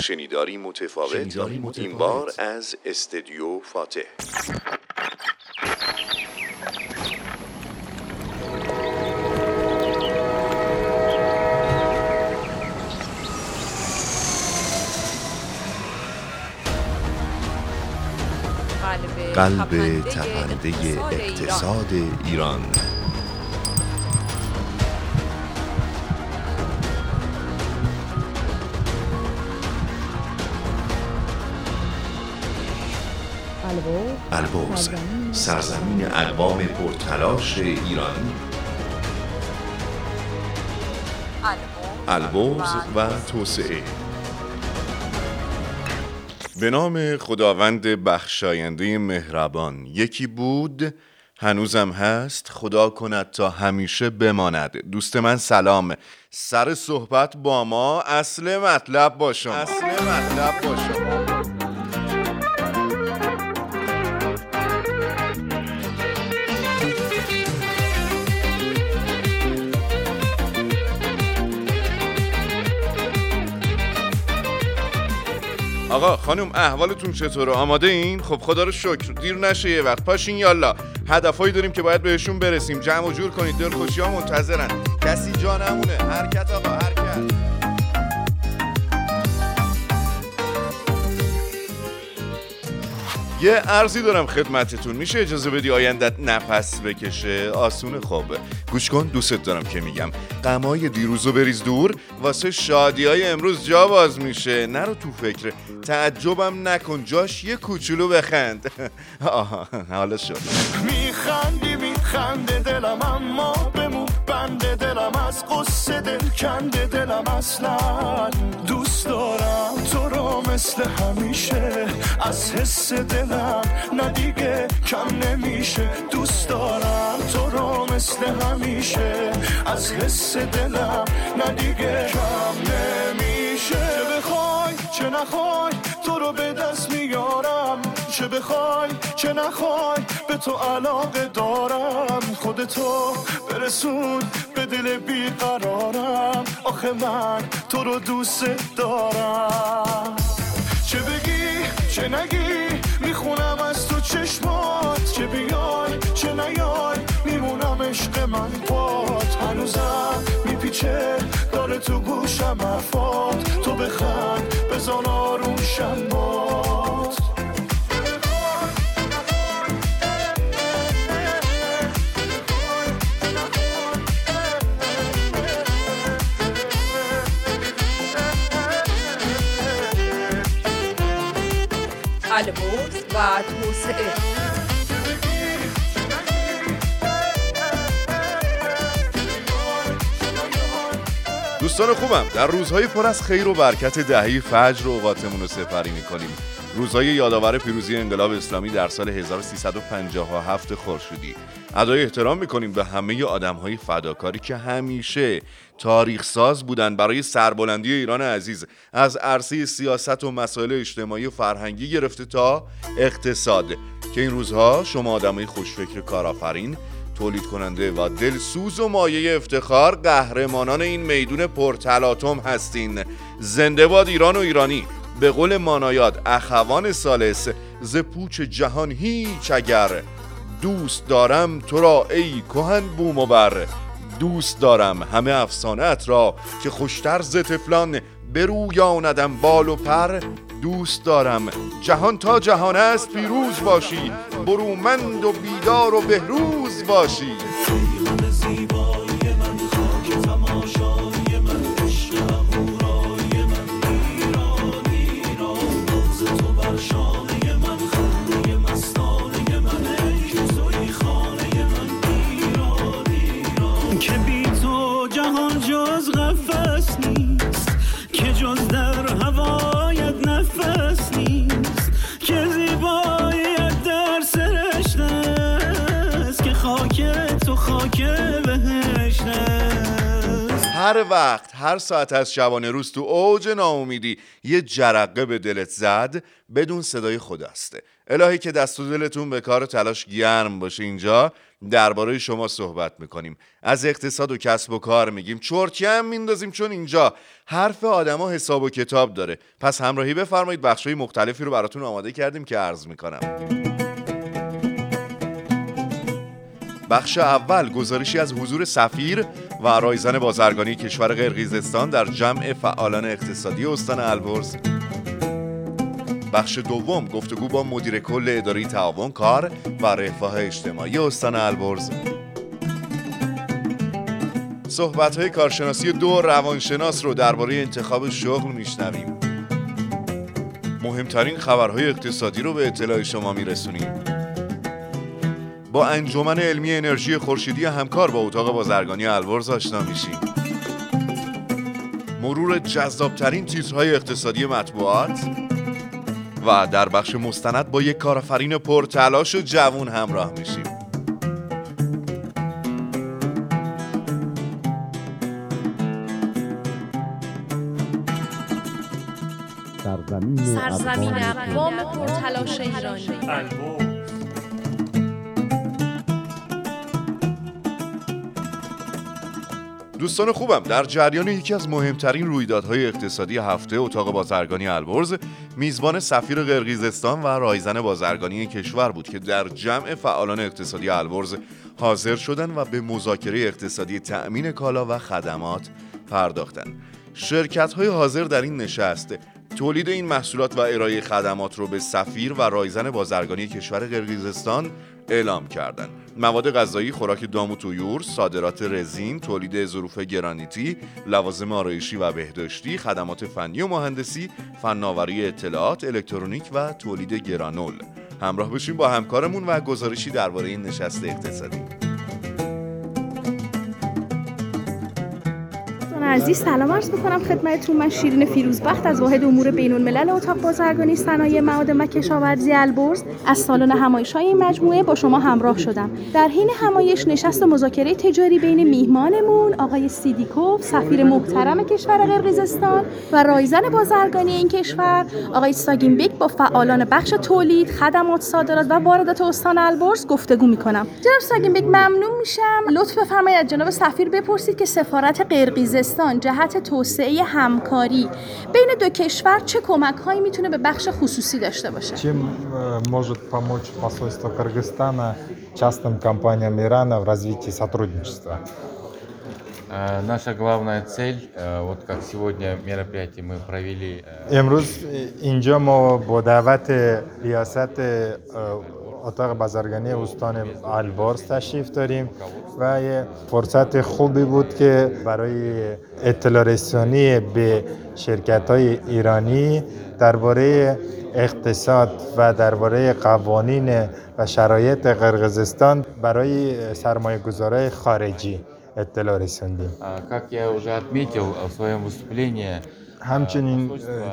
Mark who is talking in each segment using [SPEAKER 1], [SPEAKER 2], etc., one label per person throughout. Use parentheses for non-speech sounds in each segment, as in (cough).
[SPEAKER 1] شنیداری متفاوت,
[SPEAKER 2] شنیداری متفاوت.
[SPEAKER 1] این بار از استدیو فاتح.
[SPEAKER 2] قلب تپنده اقتصاد ایران. البرز سرزمین اقوام پرتلاش ایران البرز و توسعه. به نام خداوند بخشاینده مهربان. یکی بود هنوزم هست خدا کند تا همیشه بماند. دوست من سلام. سر صحبت با ما اصل مطلب با شما. اصل مطلب با شما. آقا خانم احوالتون چطوره؟ آماده این؟ خب خدا رو شکر. دیر نشه یه وقت. پاشین یالا. هدفهایی داریم که باید بهشون برسیم. جمع و جور کنید. دلخوشی ها منتظرن. کسی جا نمونه. حرکت آقا حرکت. یه ارزی دارم خدمتتون. میشه اجازه بدی آیندت نفس بکشه؟ آسونه خوبه گوش کن دوست دارم که میگم. غمای دیروزو بریز دور واسه شادی های امروز جا باز میشه. نرو تو فکر. تعجبم نکن. جاش یه کوچولو بخند. (laughs) آها حالا شد.
[SPEAKER 3] میخندی میخنده دلم اما بمون. بنده دلم از قصه دل کنده دلم اصلا. دوست دارم. تو رو مثل همیشه. از حس دلم ندیگه کم نمیشه. دوست دارم. تو رو مثل همیشه. از حس دلم ندیگه کم نمیشه. چه بخوای چه نخوای تو رو به دست میارم. چه بخوای چه نخوای به تو علاقه دارم. خودتو برسون به دل بیقرارم. آخه من تو رو دوست دارم. چه بگی چه نگی می‌خونم از تو چشمات. چه بیای چه نیای میمونم عشق من پات. هنوزم میپیچه داره تو گوشم حرفات تو بخند بزن آروم شمات
[SPEAKER 4] توسعه
[SPEAKER 1] دوستان خوبم در روزهای پر از خیر و برکت دهی فجر و اوقاتمون رو سپری می‌کنیم. روزهای یادآور پیروزی انقلاب اسلامی در سال 1357 خورشیدی. ادای احترام می‌کنیم به همه آدمهای فداکاری که همیشه تاریخ ساز بودن برای سربلندی ایران عزیز. از عرصه سیاست و مسائل اجتماعی و فرهنگی گرفته تا اقتصاد. که این روزها شما آدمای خوشفکر کارآفرین تولید کننده و دلسوز و مایه افتخار قهرمانان این میدون پرتلاتم هستین. زنده باد ایران و ایرانی. به قول مانایاد اخوان سالس ز پوچ جهان هیچ اگر دوست دارم تو را ای کهن بوم و بر دوست دارم همه افسانت را که خوشتر ز طفلان برویاندم بال و پر. دوست دارم جهان تا جهان است پیروز باشی برومند و بیدار و بهروز باشی.
[SPEAKER 2] هر وقت هر ساعت از شبانه روز تو اوج ناامیدی یه جرقه به دلت زد بدون صدای خداست الهی که دست و دلتون به کار تلاش گرم باشه اینجا درباره شما صحبت می‌کنیم. از اقتصاد و کسب و کار میگیم. چرتی هم میندازیم چون اینجا. حرف آدما حساب و کتاب داره. پس همراهی بفرمایید بخشای مختلفی رو براتون آماده کردیم که عرض می‌کنم. بخش اول گزارشی از حضور سفیر و رایزن بازرگانی کشور قرقیزستان در جمع فعالان اقتصادی استان البرز. بخش دوم گفتگو با مدیر کل اداره تعاون کار و رفاه اجتماعی استان البرز. صحبت های کارشناسی دو روانشناس رو درباره انتخاب شغل میشنویم. مهمترین خبرهای اقتصادی رو به اطلاع شما میرسونیم. با انجمن علمی انرژی خورشیدی همکار با اتاق بازرگانی البرز آشنا میشیم. مرور جذابترین تیترهای اقتصادی مطبوعات و در بخش مستند با یک کارآفرین پرتلاش و جوون همراه میشیم.
[SPEAKER 5] سرزمین اقوام پرتلاش ایرانی.
[SPEAKER 2] دوستان خوبم در جریان یکی از مهمترین رویدادهای اقتصادی هفته اتاق بازرگانی البرز میزبان سفیر قرقیزستان و رایزن بازرگانی کشور بود که در جمع فعالان اقتصادی البرز حاضر شدند و به مذاکره اقتصادی تأمین کالا و خدمات پرداختند. شرکت های حاضر در این نشست تولید این محصولات و ارائه خدمات رو به سفیر و رایزن بازرگانی کشور قرقیزستان اعلام کردند. مواد غذایی، خوراک دام و تویور، صادرات رزین، تولید ظروف گرانیتی، لوازم آرایشی و بهداشتی، خدمات فنی و مهندسی، فناوری اطلاعات، الکترونیک و تولید گرانول. همراه بشیم با همکارمون و گزارشی درباره این نشست اقتصادی.
[SPEAKER 6] عزیز سلام عرض می‌کنم خدمتتون. من شیرین فیروزبخت از واحد امور بین الملل اتاق بازرگانی صنایع مواد و کشاورزی البرز از سالن همایش های این مجموعه با شما همراه شدم. در حین همایش نشست مذاکره تجاری بین میهمانمون آقای سیدیکوف سفیر محترم کشور قرقیزستان و رایزن بازرگانی این کشور آقای ساگینبک با فعالان بخش تولید خدمات صادرات و واردات استان البرز گفتگو می‌کنم. جناب ساگینبک ممنون میشم. لطف بفرمایید جناب سفیر بپرسید که سفارت قرقیزستان جهت توسعه همکاری بین دو کشور چه کمک هایی میتونه به بخش خصوصی داشته باشه
[SPEAKER 7] Чем э, может помочь посольство Кыргызстана частным компаниям Ирана в развитии сотрудничества?
[SPEAKER 8] Э, Наша главная цель, э, вот как сегодня мероприятие мы провели, э,
[SPEAKER 7] امروز اینجا ما با دعوت ریاست اه، اتاق بازرگانی استان البرز تشریف داریم و یه فرصت خوبی بود که برای اطلاع رسانی به شرکت های ایرانی درباره اقتصاد و درباره قوانین و شرایط قرقیزستان برای سرمایه گذارای خارجی اطلاع رسوندیم
[SPEAKER 8] а, как я уже отметил в своем выступлении,
[SPEAKER 7] همچنین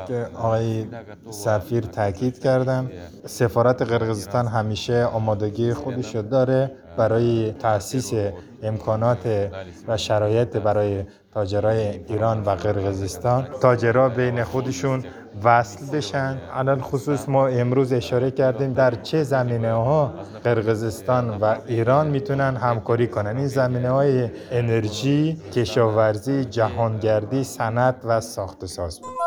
[SPEAKER 7] که آقای سفیر تاکید کردن. سفارت قرقیزستان همیشه آمادگی خودش داره برای تاسیس امکانات و شرایط برای تاجرای ایران و قرقیزستان تاجرها بین خودشون وصل بشن. الان خصوص ما امروز اشاره کردیم در چه زمینه ها قرقیزستان و ایران می‌تونن همکاری کنن. این زمینه های انرژی کشاورزی جهانگردی صنعت و ساخت و ساز بود.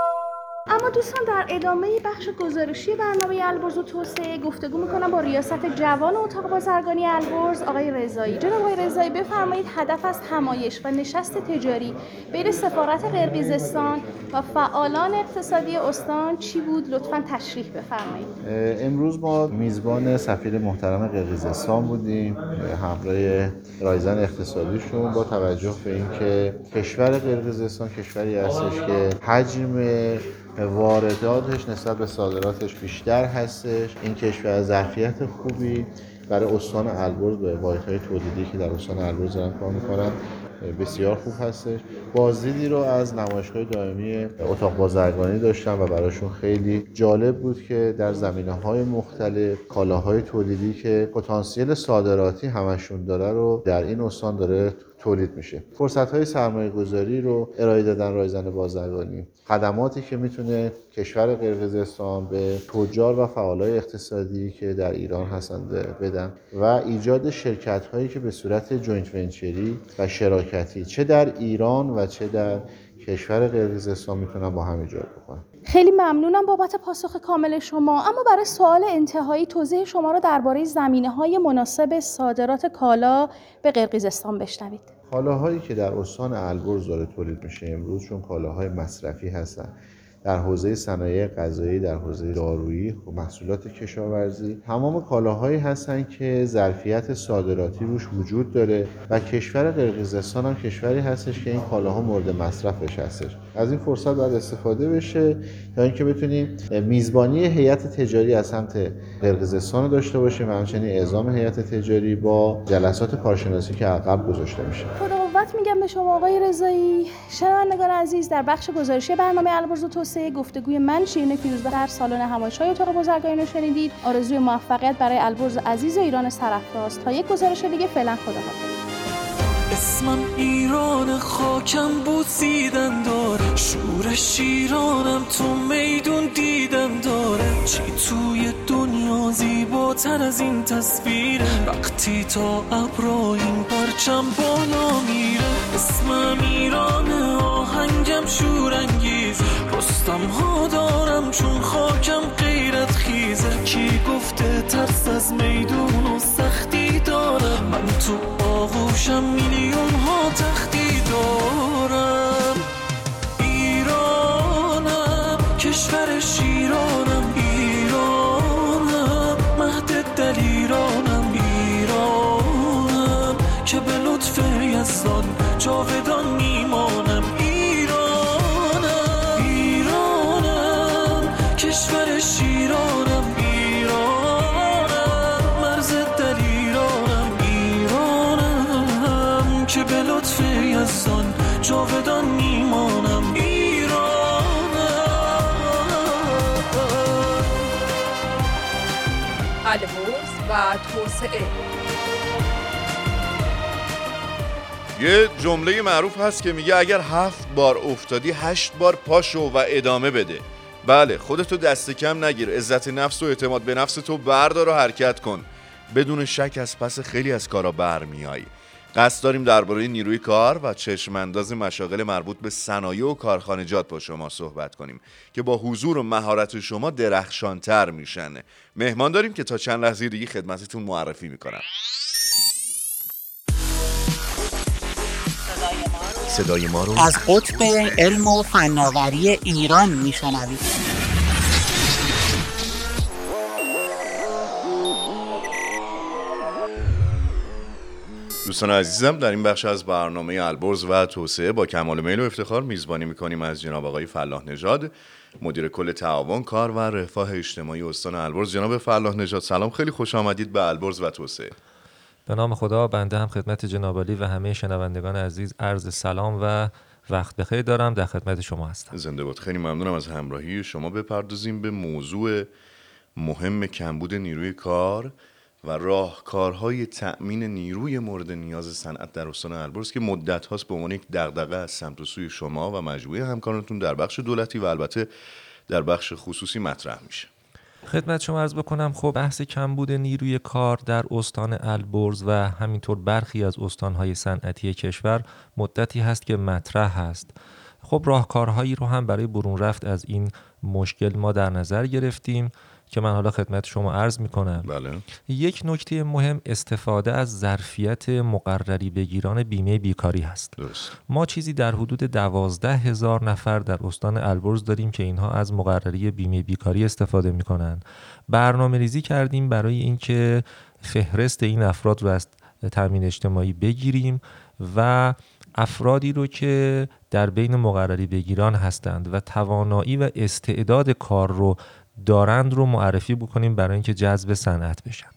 [SPEAKER 6] اما دوستان در ادامه بخش گزارشی برنامه البرز و توسعه گفتگو می‌کنم با ریاست جوان اتاق بازرگانی البرز آقای رضایی. جناب آقای رضایی بفرمایید هدف از همایش و نشست تجاری بین سفارت قرقیزستان و فعالان اقتصادی استان چی بود؟ لطفا تشریح بفرمایید.
[SPEAKER 9] امروز ما میزبان سفیر محترم قرقیزستان بودیم. همراه رایزن اقتصادیشون با توجه به اینکه کشور قرقیزستان کشوری هستش که حجم وارداتش نسبت به صادراتش بیشتر هستش. این کشور ظرفیت خوبی برای استان البرز به واحدهای تولیدی که در استان البرز دارن کار می‌کنن بسیار خوب هستش. بازدیدی رو از نمایشگاه دائمی اتاق بازرگانی داشتم و براشون خیلی جالب بود که در زمینه های مختلف کالاهای تولیدی که پتانسیل صادراتی همشون داره رو در این استان داره تولید میشه. فرصت های سرمایه گذاری رو ارائه دادن رایزن بازرگانی. خدماتی که می‌تونه کشور قرقیزستان به تجار و فعالای اقتصادی که در ایران هستند بدن و ایجاد شرکت هایی که به صورت joint ventureی و شراکتی چه در ایران و چه در کشور قرقیزستان می‌تونن با هم ایجاد بکنن
[SPEAKER 6] خیلی ممنونم بابت پاسخ کامل شما. اما برای سوال انتهایی توضیح شما را درباره زمینه های مناسب صادرات کالا به قرقیزستان بشنوید.
[SPEAKER 9] کالاهایی که در استان البرز داره تولید میشه امروز چون کالاهای مصرفی هستن. در حوزه صنایع غذایی در حوزه دارویی محصولات کشاورزی تمام کالاهایی هستند که ظرفیت صادراتی روش وجود داره و کشور قرقیزستان هم کشوری هستش که این کالاها مورد مصرفش هستش. از این فرصت باید استفاده بشه تا اینکه بتونیم میزبانی هیئت تجاری از سمت قرقیزستان داشته باشیم و همچنین اعزام هیئت تجاری با جلسات کارشناسی که عقب گذاشته میشه.
[SPEAKER 6] میگم به شما آقای رضایی. شنوندگان عزیز در بخش گزارشی برنامه البرز و توسعه گفتگوی من شیرین فیروز در سالن همایش‌های اتاق بازرگانی رو شنیدید. آرزوی موفقیت برای البرز عزیز و ایران سرافراز. تا یک گزارش دیگه فعلا خداحافظ.
[SPEAKER 10] اسمم ایران خاکم بوسیدن داره. شور شیرانم تو میدون دیدن داره. چی توی دنیا زیباتر از این تصویره. وقتی تا ابرا این پرچم بالا میره. اسمم ایران آهنگم شورانگیز. رستم ها دارم چون خاکم غیرت خیزه. کی گفته ترس از میدون و دارم من تو آغوشم میلیون ها تختی دارم. ایرانم کشور شیرانم ایرانم مهد دلیرانم ایرانم. که به لطف یزدان جاودان میمانم.
[SPEAKER 4] توسعه
[SPEAKER 2] یه جمله معروف هست که میگه اگر هفت بار افتادی هشت بار پاشو و ادامه بده. بله خودتو دست کم نگیر. عزت نفس و اعتماد به نفس تو بردار و حرکت کن. بدون شک از پس خیلی از کارا برمیایی قصد داریم درباره نیروی کار و چشمانداز مشاغل مربوط به صنایع و کارخانجات با شما صحبت کنیم که با حضور و مهارت شما درخشانتر میشن. مهمان داریم که تا چند لحظه دیگه خدمتتون معرفی می‌کنم. صدای ما رو
[SPEAKER 11] از قطب علم و فناوری ایران میشنوید.
[SPEAKER 2] دوستان عزیزم در این بخش از برنامه البرز و توسعه با کمال میل و افتخار میزبانی می‌کنیم از جناب آقای فلاح نژاد مدیر کل تعاون کار و رفاه اجتماعی استان البرز. جناب فلاح نژاد سلام خیلی خوش آمدید به البرز و توسعه.
[SPEAKER 12] به نام خدا بنده هم خدمت جناب عالی و همه شنوندگان عزیز عرض سلام و وقت بخیر دارم. در خدمت شما هستم.
[SPEAKER 2] زنده باد خیلی ممنونم از همراهی شما. بپردازیم به موضوع مهم کمبود نیروی کار. و راهکارهای تأمین نیروی مورد نیاز صنعت در استان البرز که مدت هاست به عنوان یک دغدغه از سمت و سوی شما و مجموعه همکارانتون در بخش دولتی و البته در بخش خصوصی مطرح میشه.
[SPEAKER 12] خدمت شما عرض بکنم خب بحث کمبود نیروی کار در استان البرز و همینطور برخی از استانهای صنعتی کشور مدتی هست که مطرح هست خب راهکارهایی رو هم برای برون رفت از این مشکل ما در نظر گرفتیم. که من حالا خدمت شما عرض می‌کنم.
[SPEAKER 2] بله.
[SPEAKER 12] یک نکته مهم استفاده از ظرفیت مقرری بگیران بیمه بیکاری هست.
[SPEAKER 2] درست.
[SPEAKER 12] ما چیزی در حدود دوازده هزار نفر در استان البرز داریم که اینها از مقرری بیمه بیکاری استفاده می‌کنن. برنامه ریزی کردیم برای اینکه فهرست این افراد رو از تامین اجتماعی بگیریم و افرادی رو که در بین مقرری بگیران هستند و توانایی و استعداد کار رو دارند رو معرفی بکنیم برای اینکه جذب صنعت بشن.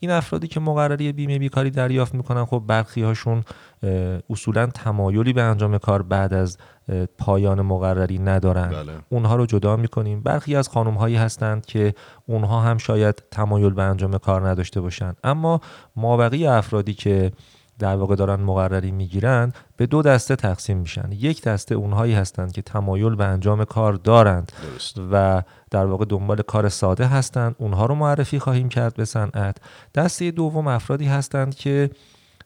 [SPEAKER 12] این افرادی که مقرری بیمه بیکاری دریافت می‌کنن خب برخی هاشون اصولا تمایلی به انجام کار بعد از پایان مقرری ندارن.
[SPEAKER 2] بله.
[SPEAKER 12] اونها رو جدا می‌کنیم. برخی از خانم هایی هستند که اونها هم شاید تمایل به انجام کار نداشته باشن. اما مابقی افرادی که در واقع دارن مقرری می‌گیرند به دو دسته تقسیم میشن. یک دسته اونهایی هستند که تمایل به انجام کار دارند و در واقع دنبال کار ساده هستند. اونها رو معرفی خواهیم کرد به صنعت. دسته دوم افرادی هستند که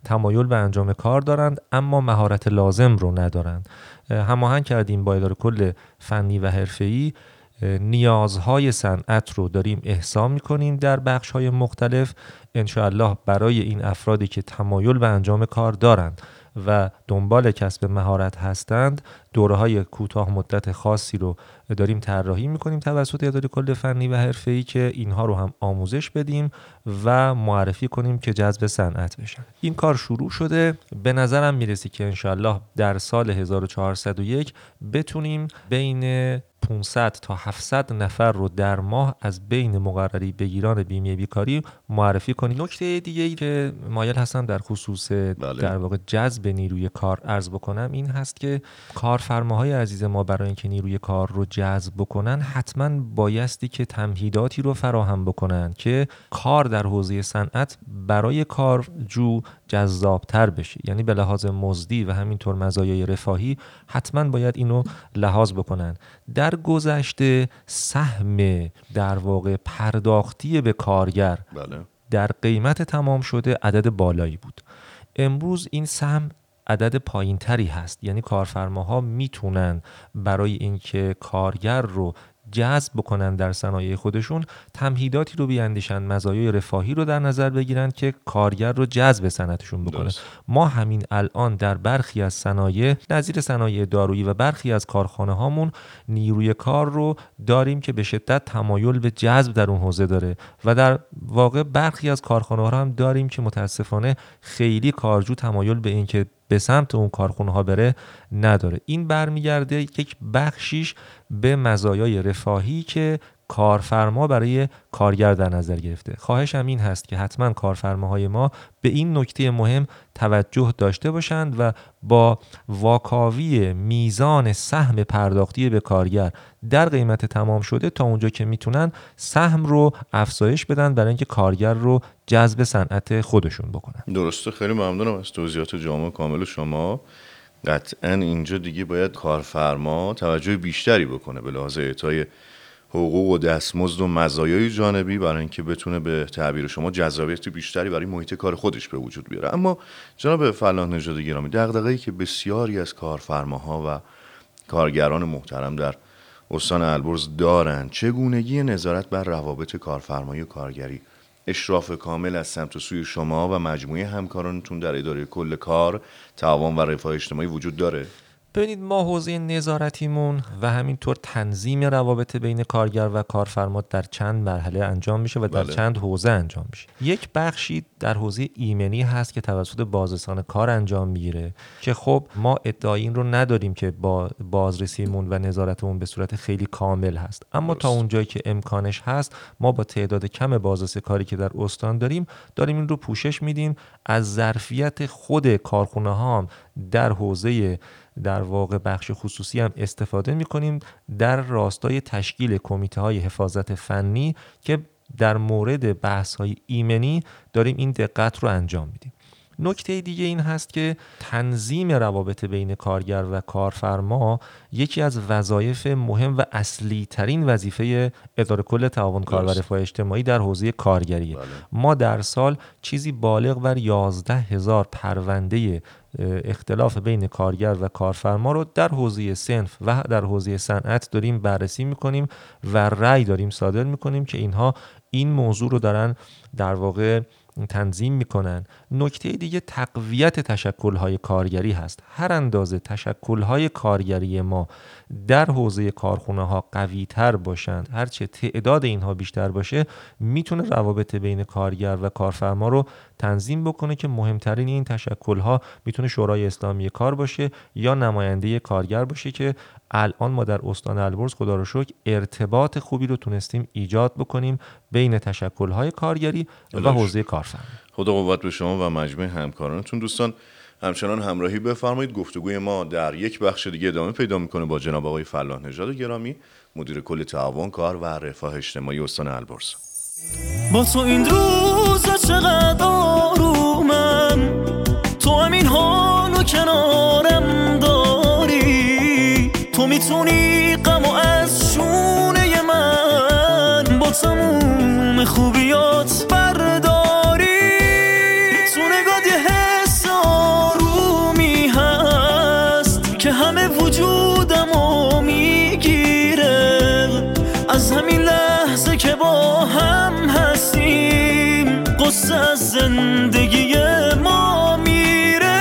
[SPEAKER 12] تمایل به انجام کار دارند اما مهارت لازم رو ندارند. هماهنگ کردیم با اداره کل فنی و حرفه‌ای. نیازهای صنعت رو داریم احسا می‌کنیم در بخش های مختلف. انشاءالله برای این افرادی که تمایل به انجام کار دارند و دنبال کسب مهارت هستند دوره های کوتاه مدت خاصی رو داریم طراحی می‌کنیم توسط اداره کل فنی و ای که اینها رو هم آموزش بدیم و معرفی کنیم که جذب صنعت بشن این کار شروع شده. به نظرم می‌رسی که انشالله در سال 1401 بتونیم بین 500 تا 700 نفر رو در ماه از بین مقرری بگیران بیمه بیکاری معرفی کنیم نکته دیگه ای که مایل هستم در خصوص بله. در واقع جذب نیروی کار ارز بکنم این هست که کارفرماهای عزیز ما برای اینکه نیروی کار رو جذب بکنن حتما بایستی که تمهیداتی رو فراهم بکنن که کار در حوزه صنعت برای کارجو جذابتر بشه یعنی به لحاظ مزدی و همینطور مزایای رفاهی حتما باید اینو لحاظ بکنن. در گذشته سهم در واقع پرداختی به کارگر بله. در قیمت تمام شده عدد بالایی بود. امروز این سهم عدد پایین تری هست. یعنی کارفرماها می‌تونن برای اینکه کارگر رو جذب بکنن در صنایع خودشون تمهیداتی رو بیاندیشن مزایای رفاهی رو در نظر بگیرن که کارگر رو جذب صنعتشون بکنه. ما همین الان در برخی از صنایع نظیر صنایع دارویی و برخی از کارخانه هامون نیروی کار رو داریم که به شدت تمایل به جذب در اون حوزه داره و در واقع برخی از کارخانه ها هم داریم که متاسفانه خیلی کارجو تمایل به اینکه به سمت اون کارخونه ها بره نداره. این برمیگرده یک بخشیش به مزایای رفاهی که کارفرما برای کارگر در نظر گرفته. خواهشم این هست که حتما کارفرماهای ما به این نکته مهم توجه داشته باشند و با واکاوی میزان سهم پرداختی به کارگر در قیمت تمام شده تا اونجا که می‌تونن سهم رو افزایش بدن برای اینکه کارگر رو جذب صنعت خودشون بکنن.
[SPEAKER 2] درسته خیلی ممنونم از توضیحات جامع کامل شما. قطعا اینجا دیگه باید کارفرما توجه بیشتری بکنه به لحاظ اعطای حقوق و دستمزد و مزایای جانبی برای اینکه بتونه به تعبیر شما جذابیت بیشتری برای محیط کار خودش به وجود بیاره. اما جناب فلاح نژاد گرامی دغدغه‌ای که بسیاری از کارفرماها و کارگران محترم در استان البرز دارند چگونگی نظارت بر روابط کارفرمایی و کارگری اشراف کامل از سمت و سوی شما و مجموعه همکارانتون در اداره کل کار تعاون و رفاه اجتماعی وجود داره؟
[SPEAKER 12] ببینید ما حوزه نظارتیمون و همینطور تنظیم روابط بین کارگر و کارفرما در چند مرحله انجام میشه و در بله. چند حوزه انجام میشه. یک بخشی در حوزه ایمنی هست که توسط بازرسان کار انجام می‌گیره که خب ما ادعای این رو نداریم که با بازرسیمون و نظارتمون به صورت خیلی کامل هست. اما تا اونجایی که امکانش هست ما با تعداد کم بازرس کاری که در استان داریم داریم این رو پوشش میدیم. از ظرفیت خود کارخونه ها در حوزه در واقع بخش خصوصی هم استفاده می کنیم در راستای تشکیل کمیته های حفاظت فنی که در مورد بحث های ایمنی داریم این دقت رو انجام میدیم. نکته دیگه این هست که تنظیم روابط بین کارگر و کارفرما یکی از وظایف مهم و اصلی ترین وظیفه اداره کل تعاون کار و رفاه اجتماعی در حوزه کارگریه بله. ما در سال چیزی بالغ بر 11 هزار پرونده اختلاف بین کارگر و کارفرما رو در حوزه سنف و در حوزه صنعت داریم بررسی می‌کنیم و رأی داریم صادر می‌کنیم که اینها این موضوع رو دارن در واقع تنظیم می‌کنن. نکته دیگه تقویت تشکلهای کارگری هست. هر اندازه تشکلهای کارگری ما در حوزه کارخونه ها قوی تر باشند. هرچه تعداد اینها بیشتر باشه می‌تونه روابط بین کارگر و کارفرما رو تنظیم بکنه که مهمترین این تشکل ها می‌تونه شورای اسلامی کار باشه یا نماینده کارگر باشه که الان ما در استان البرز خدا رو شکر ارتباط خوبی رو تونستیم ایجاد بکنیم بین تشکل های کارگری و حوزه کارفرما.
[SPEAKER 2] خدا قوت به شما و مجموعه همکارانتون. دوستان همچنان همراهی بفرمایید. گفتگوی ما در یک بخش دیگه ادامه پیدا می‌کنه با جناب آقای فلاح نژاد گرامی مدیر کل تعاون کار و رفاه اجتماعی استان البرز.
[SPEAKER 13] با تو این روز چقدر آرومم تو همین حالو کنارم داری. تو می‌تونی غم و از شونه من با تموم خوبیات برداری. از همین لحظه که با هم هستیم قصه از زندگی ما میره.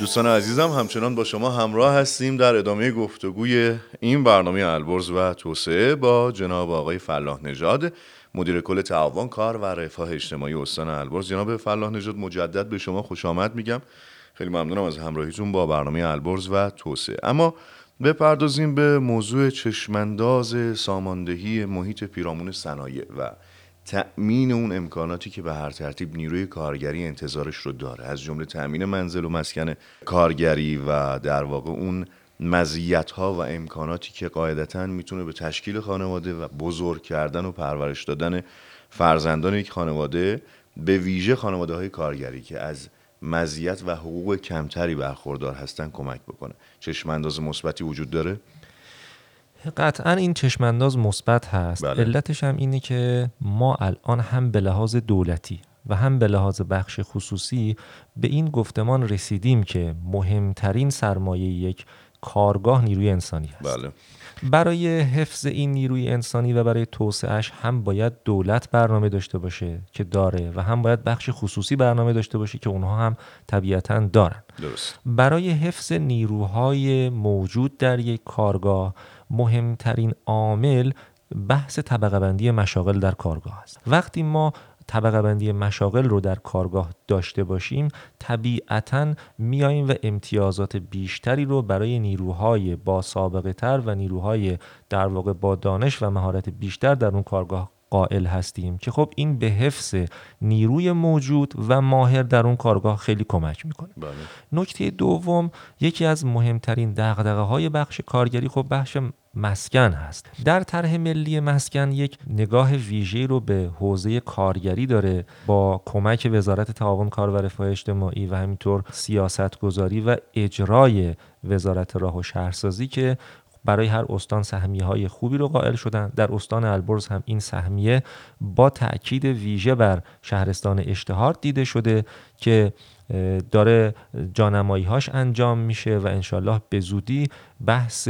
[SPEAKER 2] دوستان عزیزم همچنان با شما همراه هستیم در ادامه گفتگوی این برنامه البرز و توسعه با جناب آقای فلاح نژاد مدیر کل تعاون کار و رفاه اجتماعی استان البرز. جناب فلاح نژاد مجدد به شما خوش آمد میگم. خیلی ممنونم از همراهیتون با برنامه البرز و توسعه. اما بپردازیم به موضوع چشمانداز ساماندهی محیط پیرامون صنایع و تأمین اون امکاناتی که به هر ترتیب نیروی کارگری انتظارش رو داره. از جمله تأمین منزل و مسکن کارگری و در واقع اون مزیت ها و امکاناتی که قاعدتا می‌تونه به تشکیل خانواده و بزرگ کردن و پرورش دادن فرزندان یک خانواده به ویژه خانواده های کارگری که از مزیت و حقوق کمتری برخوردار هستن کمک بکنه. چشم انداز مثبتی وجود داره؟
[SPEAKER 12] قطعا این چشمانداز مثبت هست.
[SPEAKER 2] بله.
[SPEAKER 12] علتش هم اینه که ما الان هم به لحاظ دولتی و هم به لحاظ بخش خصوصی به این گفتمان رسیدیم که مهمترین سرمایه یک کارگاه نیروی انسانی هست.
[SPEAKER 2] بله.
[SPEAKER 12] برای حفظ این نیروی انسانی و برای توسعهش هم باید دولت برنامه داشته باشه که داره و هم باید بخش خصوصی برنامه داشته باشه که اونها هم طبیعتا دارن.
[SPEAKER 2] درست.
[SPEAKER 12] برای حفظ نیروهای موجود در یک کارگاه مهمترین عامل بحث طبقه بندی مشاغل در کارگاه است. وقتی ما طبقه بندی مشاغل رو در کارگاه داشته باشیم طبیعتا میاییم و امتیازات بیشتری رو برای نیروهای با سابقه تر و نیروهای در واقع با دانش و مهارت بیشتر در اون کارگاه قائل هستیم که خب این به حفظ نیروی موجود و ماهر در اون کارگاه خیلی کمک می‌کنه.
[SPEAKER 2] بله.
[SPEAKER 12] نکته دوم یکی از مهمترین دغدغه های بخش کارگری خب بخش مسکن هست. در طرح ملی مسکن یک نگاه ویژه رو به حوزه کارگری داره با کمک وزارت تعاون کار و رفاه اجتماعی و همینطور سیاست گذاری و اجرای وزارت راه و شهرسازی که برای هر استان سهمیه های خوبی رو قائل شدن. در استان البرز هم این سهمیه با تاکید ویژه بر شهرستان اشتهار دیده شده که داره جانمایی هاش انجام میشه و انشالله به زودی بحث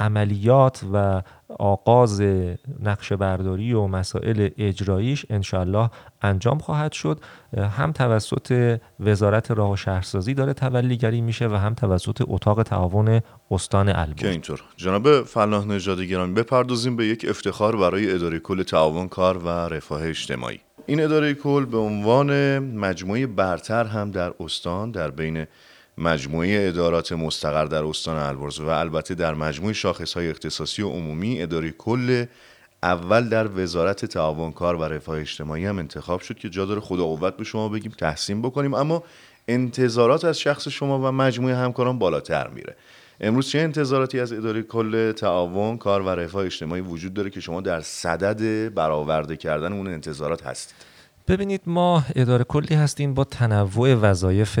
[SPEAKER 12] عملیات و آغاز نقشه برداری و مسائل اجراییش انشالله انجام خواهد شد. هم توسط وزارت راه و شهرسازی داره تولیگری میشه و هم توسط اتاق تعاون استان
[SPEAKER 2] که
[SPEAKER 12] البرز
[SPEAKER 2] اینطور. جناب فلاح نژاد گرامی بپردازیم به یک افتخار برای اداره کل تعاون کار و رفاه اجتماعی. این اداره کل به عنوان مجموعه برتر هم در استان در بین مجموعه ادارات مستقر در استان البرز و البته در مجموعه شاخصهای اختصاصی و عمومی اداره کل اول در وزارت تعاون کار و رفاه اجتماعی هم انتخاب شد که جا داره خدا قوت به شما بگیم تحسین بکنیم. اما انتظارات از شخص شما و مجموعه همکاران بالاتر میره. امروز چه انتظاراتی از اداره کل تعاون کار و رفاه اجتماعی وجود داره که شما در صدد برآورده کردن اون انتظارات هستید؟
[SPEAKER 12] ببینید ما اداره کلی هستیم با تنوع وظایف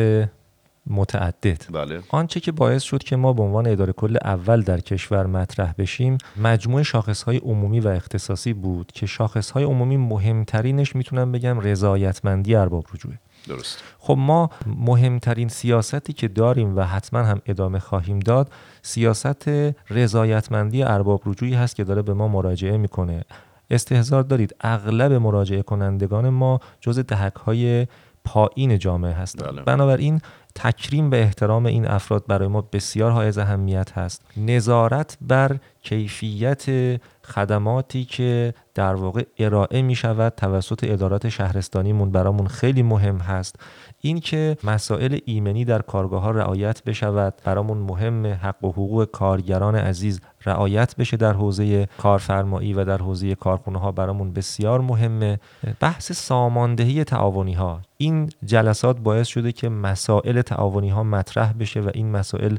[SPEAKER 12] متعدد.
[SPEAKER 2] بله.
[SPEAKER 12] آنچه که باعث شد که ما به عنوان اداره کل اول در کشور مطرح بشیم مجموعه شاخصهای عمومی و اختصاصی بود که شاخصهای عمومی مهمترینش می‌تونم بگم رضایتمندی ارباب رجوعه.
[SPEAKER 2] درست.
[SPEAKER 12] خب ما مهمترین سیاستی که داریم و حتما هم ادامه خواهیم داد سیاست رضایتمندی ارباب رجوعی هست که داره به ما مراجعه می‌کنه. استهزار دارید اغلب مراجعه کنندگان ما جز دهک های پایین جامعه هستند.
[SPEAKER 2] بله.
[SPEAKER 12] بنابراین تکریم به احترام این افراد برای ما بسیار حائز اهمیت هست. نظارت بر کیفیت خدماتی که در واقع ارائه می شود توسط ادارات شهرستانیمون برامون خیلی مهم هست. اینکه مسائل ایمنی در کارگاه ها رعایت بشود برامون مهم حق و حقوق کارگران عزیز رعایت بشه در حوزه کارفرمایی و در حوزه کارخونه ها برامون بسیار مهمه بحث ساماندهی تعاونی ها. این جلسات باعث شده که مسائل تعاونی ها مطرح بشه و این مسائل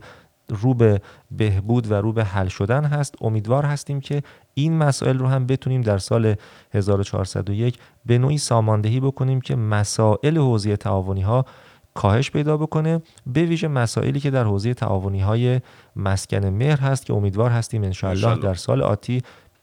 [SPEAKER 12] رو به بهبود و رو به حل شدن هست. امیدوار هستیم که این مسائل رو هم بتونیم در سال 1401 به نوعی ساماندهی بکنیم که مسائل حوزه تعاونی ها کاهش پیدا بکنه به ویژه مسائلی که در حوزه تعاونی های مسکن مهر هست که امیدوار هستیم انشاءالله. در سال آتی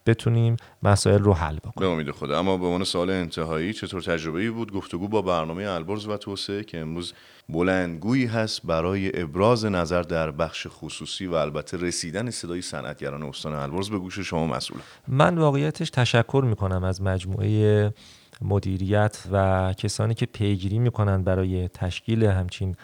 [SPEAKER 12] بتونیم مسائل رو حل بکنیم.
[SPEAKER 2] به امید خدا. اما به عنوان سال انتهایی چطور تجربه ای بود؟ گفتگو با برنامه البرز و توسعه که امروز بلندگویی هست برای ابراز نظر در بخش خصوصی و البته رسیدن صدای صنعتگران استان البرز به گوش شما مسئول.
[SPEAKER 12] من واقعیتش تشکر می‌کنم از مجموعه مدیریت و کسانی که پیگیری می‌کنن برای تشکیل همچین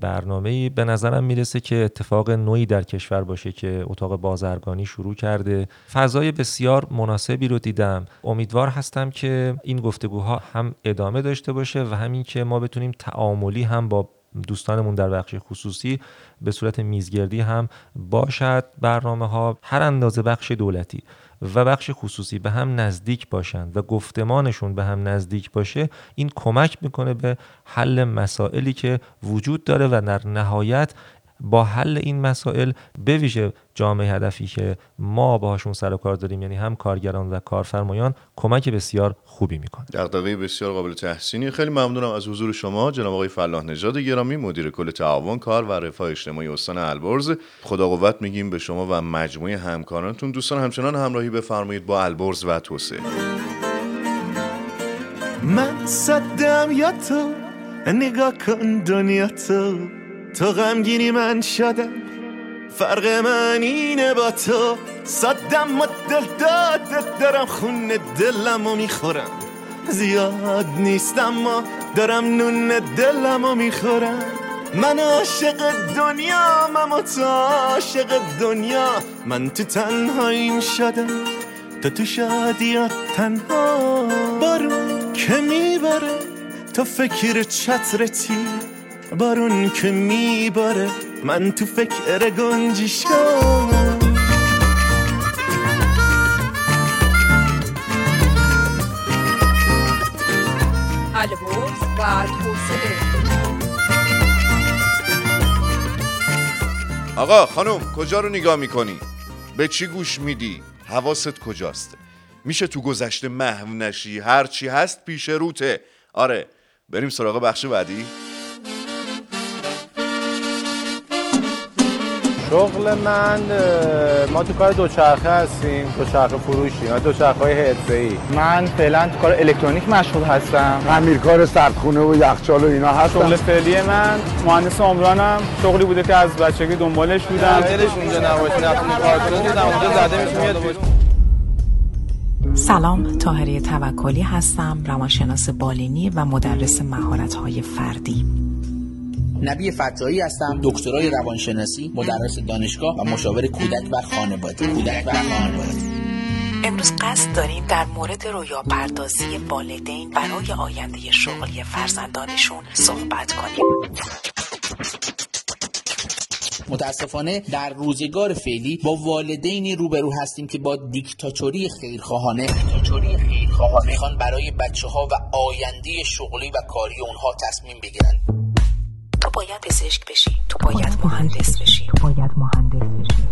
[SPEAKER 12] برنامه به نظرم می‌رسه که اتفاق نوعی در کشور باشه که اتاق بازرگانی شروع کرده. فضای بسیار مناسبی رو دیدم. امیدوار هستم که این گفتگوها هم ادامه داشته باشه و همین که ما بتونیم تعاملی هم با دوستانمون در بخش خصوصی به صورت میزگردی هم باشد. برنامه ها هر اندازه بخش دولتی. و بخش خصوصی به هم نزدیک باشند و گفتمانشون به هم نزدیک باشه این کمک می‌کنه به حل مسائلی که وجود داره و در نهایت با حل این مسائل به ویژه جامعه هدفی که ما باهاشون سر و کار داریم یعنی هم کارگران و کارفرمایان کمک بسیار خوبی می‌کنه.
[SPEAKER 2] دغدغه بسیار قابل تحسینی. خیلی ممنونم از حضور شما جناب آقای فلاح نژاد گرامی مدیر کل تعاون کار و رفاه اجتماعی استان البرز. خدا قوت میگیم به شما و مجموعه همکارانتون. دوستان همچنان همراهی بفرمایید با البرز و توسعه.
[SPEAKER 13] من صدم یا تو؟ نگاه کن دنیا تو. تو غمگینی من شدم فرق من اینه با تو. صدم و دل دادت دارم خون دلم و می‌خورم. زیاد نیستم ما دارم نون دلم و می‌خورم. من عاشق دنیا من تو عاشق دنیا. من تو تنهاییم شدم تو تو شادیات تنها. بارون که می‌بره تو فکر چترتی بارون که میباره من تو فکر گنجیشکم
[SPEAKER 14] البرز و توسعه
[SPEAKER 2] آقا خانم کجا رو نگاه می‌کنی؟ به چی گوش میدی؟ حواست کجاست؟ میشه تو گذشته محو نشی هرچی هست پیش روته آره بریم سراغ بخش بعدی؟
[SPEAKER 15] شغل من ما تو کار دوچرخه هستیم دوچرخه فروشی دوچرخه های ای من فعلا تو کار الکترونیک مشغول هستم.
[SPEAKER 16] کار سردخونه و یخچال و اینا هستم.
[SPEAKER 15] شغل فعلی من مهندس عمرانم شغلی بوده که از بچگی دنبالش بودم.
[SPEAKER 17] دلش اونجا نباشه نتونی کار کنه اونجا زده میشه میاد
[SPEAKER 18] سلام تاهری توکلی هستم روانشناس بالینی و مدرس مهارت‌های فردی.
[SPEAKER 19] نبی فتایی هستم. دکترای روانشناسی مدرس دانشگاه و مشاور کودک و خانواده. کودک و خانواده.
[SPEAKER 18] امروز قصد داریم در مورد رویا پردازی والدین برای آینده شغلی فرزندانشون صحبت کنیم.
[SPEAKER 19] متاسفانه در روزگار فعلی با والدینی روبرو هستیم که با دیکتاتوری خیرخواهانه دیکتاتوری خیرخواهانه می‌خوان برای بچه ها و آینده شغلی و کاری اونها تصمیم بگیرن.
[SPEAKER 18] تو باید پزشک بشی تو باید مهندس بشی. تو باید مهندس بشی.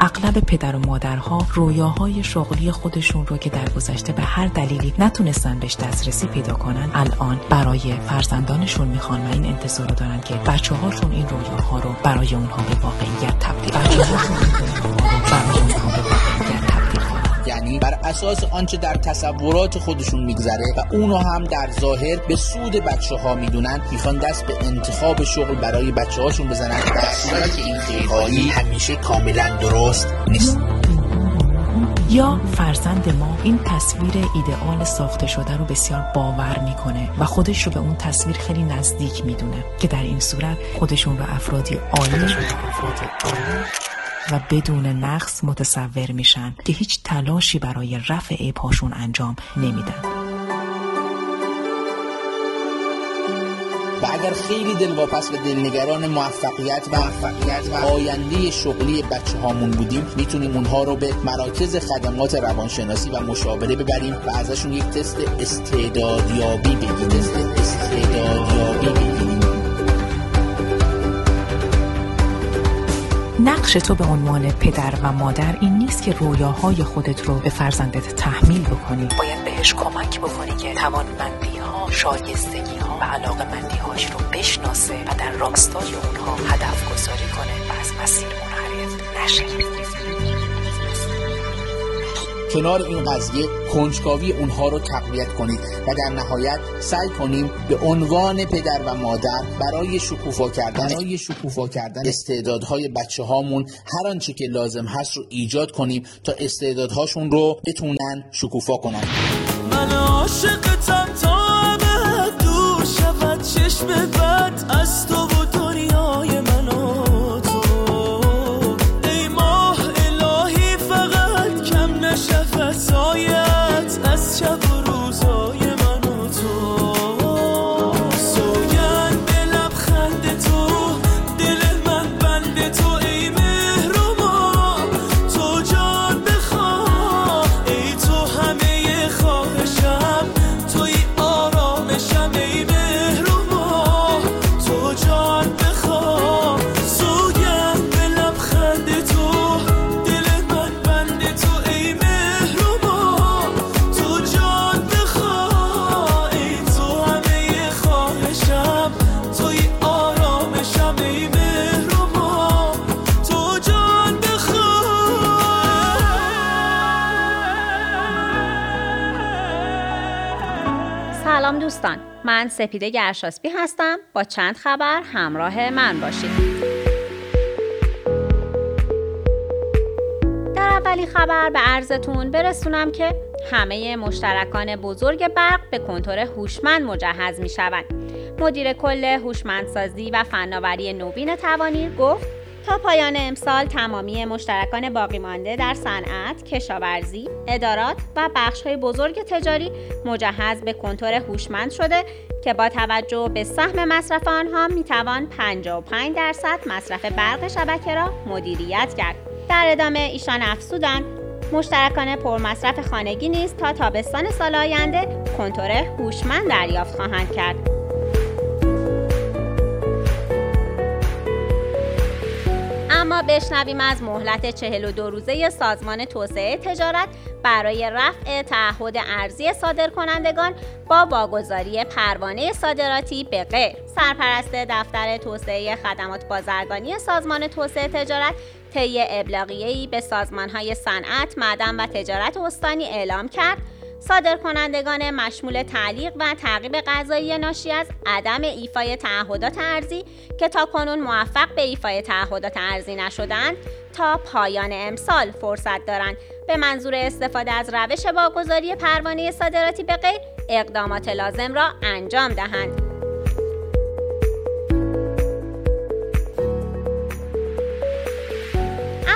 [SPEAKER 18] اغلب پدر و مادرها رویاهای شغلی خودشون رو که در گذشته به هر دلیلی نتونستن بهش دسترسی پیدا کنن الان برای فرزندانشون می‌خوان و این انتظار رو دارن که بچه هاشون این رویاها رو برای اونها به واقعیت تبدیل بچه هاشون (laughs)
[SPEAKER 19] یعنی بر اساس آنچه در تصورات خودشون میگذره و اونو هم در ظاهر به سود بچه ها می‌دونن می‌خوان دست به انتخاب شغل برای بچه هاشون بزنن در صورت که این خیلی همیشه کاملا درست نیست.
[SPEAKER 18] یا فرزند ما این تصویر ایدئال ساخته شده رو بسیار باور می‌کنه و خودش رو به اون تصویر خیلی نزدیک می‌دونه که در این صورت خودشون رو افرادی عالی افرادی عالی و بدون نقص متصور میشن که هیچ تلاشی برای رفع پاشون انجام نمیدن.
[SPEAKER 19] و اگر خیلی دلواپس و دلنگران موفقیت و موفقیت و آینده شغلی بچه هامون بودیم می‌تونیم اونها رو به مراکز خدمات روانشناسی و مشاوره ببریم و ازشون یک تست استعدادیابی بگیریم. تست استعدادیابی بگیریم.
[SPEAKER 18] نقش تو به عنوان پدر و مادر این نیست که رویاهای خودت رو به فرزندت تحمیل بکنی. باید بهش کمک بکنی که توانمندی ها شایستگی ها و علاقه مندی هاش رو بشناسه و در راستای اونها هدف گذاری کنه و از مسیر منحرف نشه
[SPEAKER 19] کنار این قضیه کنجکاوی اونها رو تقویت کنید و در نهایت سعی کنیم به عنوان پدر و مادر برای شکوفا کردن برای شکوفا کردن استعدادهای بچه هامون هر آنچه که لازم هست رو ایجاد کنیم تا استعدادهاشون رو بتونن شکوفا کنن.
[SPEAKER 1] من عاشقتم تا دور شود چشم بد از
[SPEAKER 20] سپیده گرشاسبی هستم با چند خبر همراه من باشید در اولی خبر به عرضتون برسونم که همه مشترکان بزرگ برق به کنتور هوشمند مجهز می شوند. مدیر کل هوشمندسازی و فناوری نوین توانیر گفت تا پایان امسال تمامی مشترکان باقی مانده در صنعت، کشاورزی، ادارات و بخش‌های بزرگ تجاری مجهز به کنتور هوشمند شده که با توجه به سهم مصرف آنها می‌توان 55 درصد مصرف برق شبکه را مدیریت کرد. در ادامه ایشان افزودند مشترکان پرمصرف خانگی نیز تا تابستان سال آینده کنتور هوشمند دریافت خواهند کرد. اما بشنویم از مهلت 42 روزه سازمان توسعه تجارت برای رفع تعهد ارزی صادرکنندگان با واگذاری پروانه صادراتی به غیر. سرپرست دفتر توسعه خدمات بازرگانی سازمان توسعه تجارت طی ابلاغیه‌ای به سازمانهای صنعت، معدن و تجارت استانی اعلام کرد. صادرکنندگان مشمول تعلیق و تعقیب غذایی ناشی از عدم ایفای تعهدات ارزی که تا کنون موفق به ایفای تعهدات ارزی نشدند تا پایان امسال فرصت دارند. به منظور استفاده از روش واگذاری پروانه صادراتی به غیر اقدامات لازم را انجام دهند.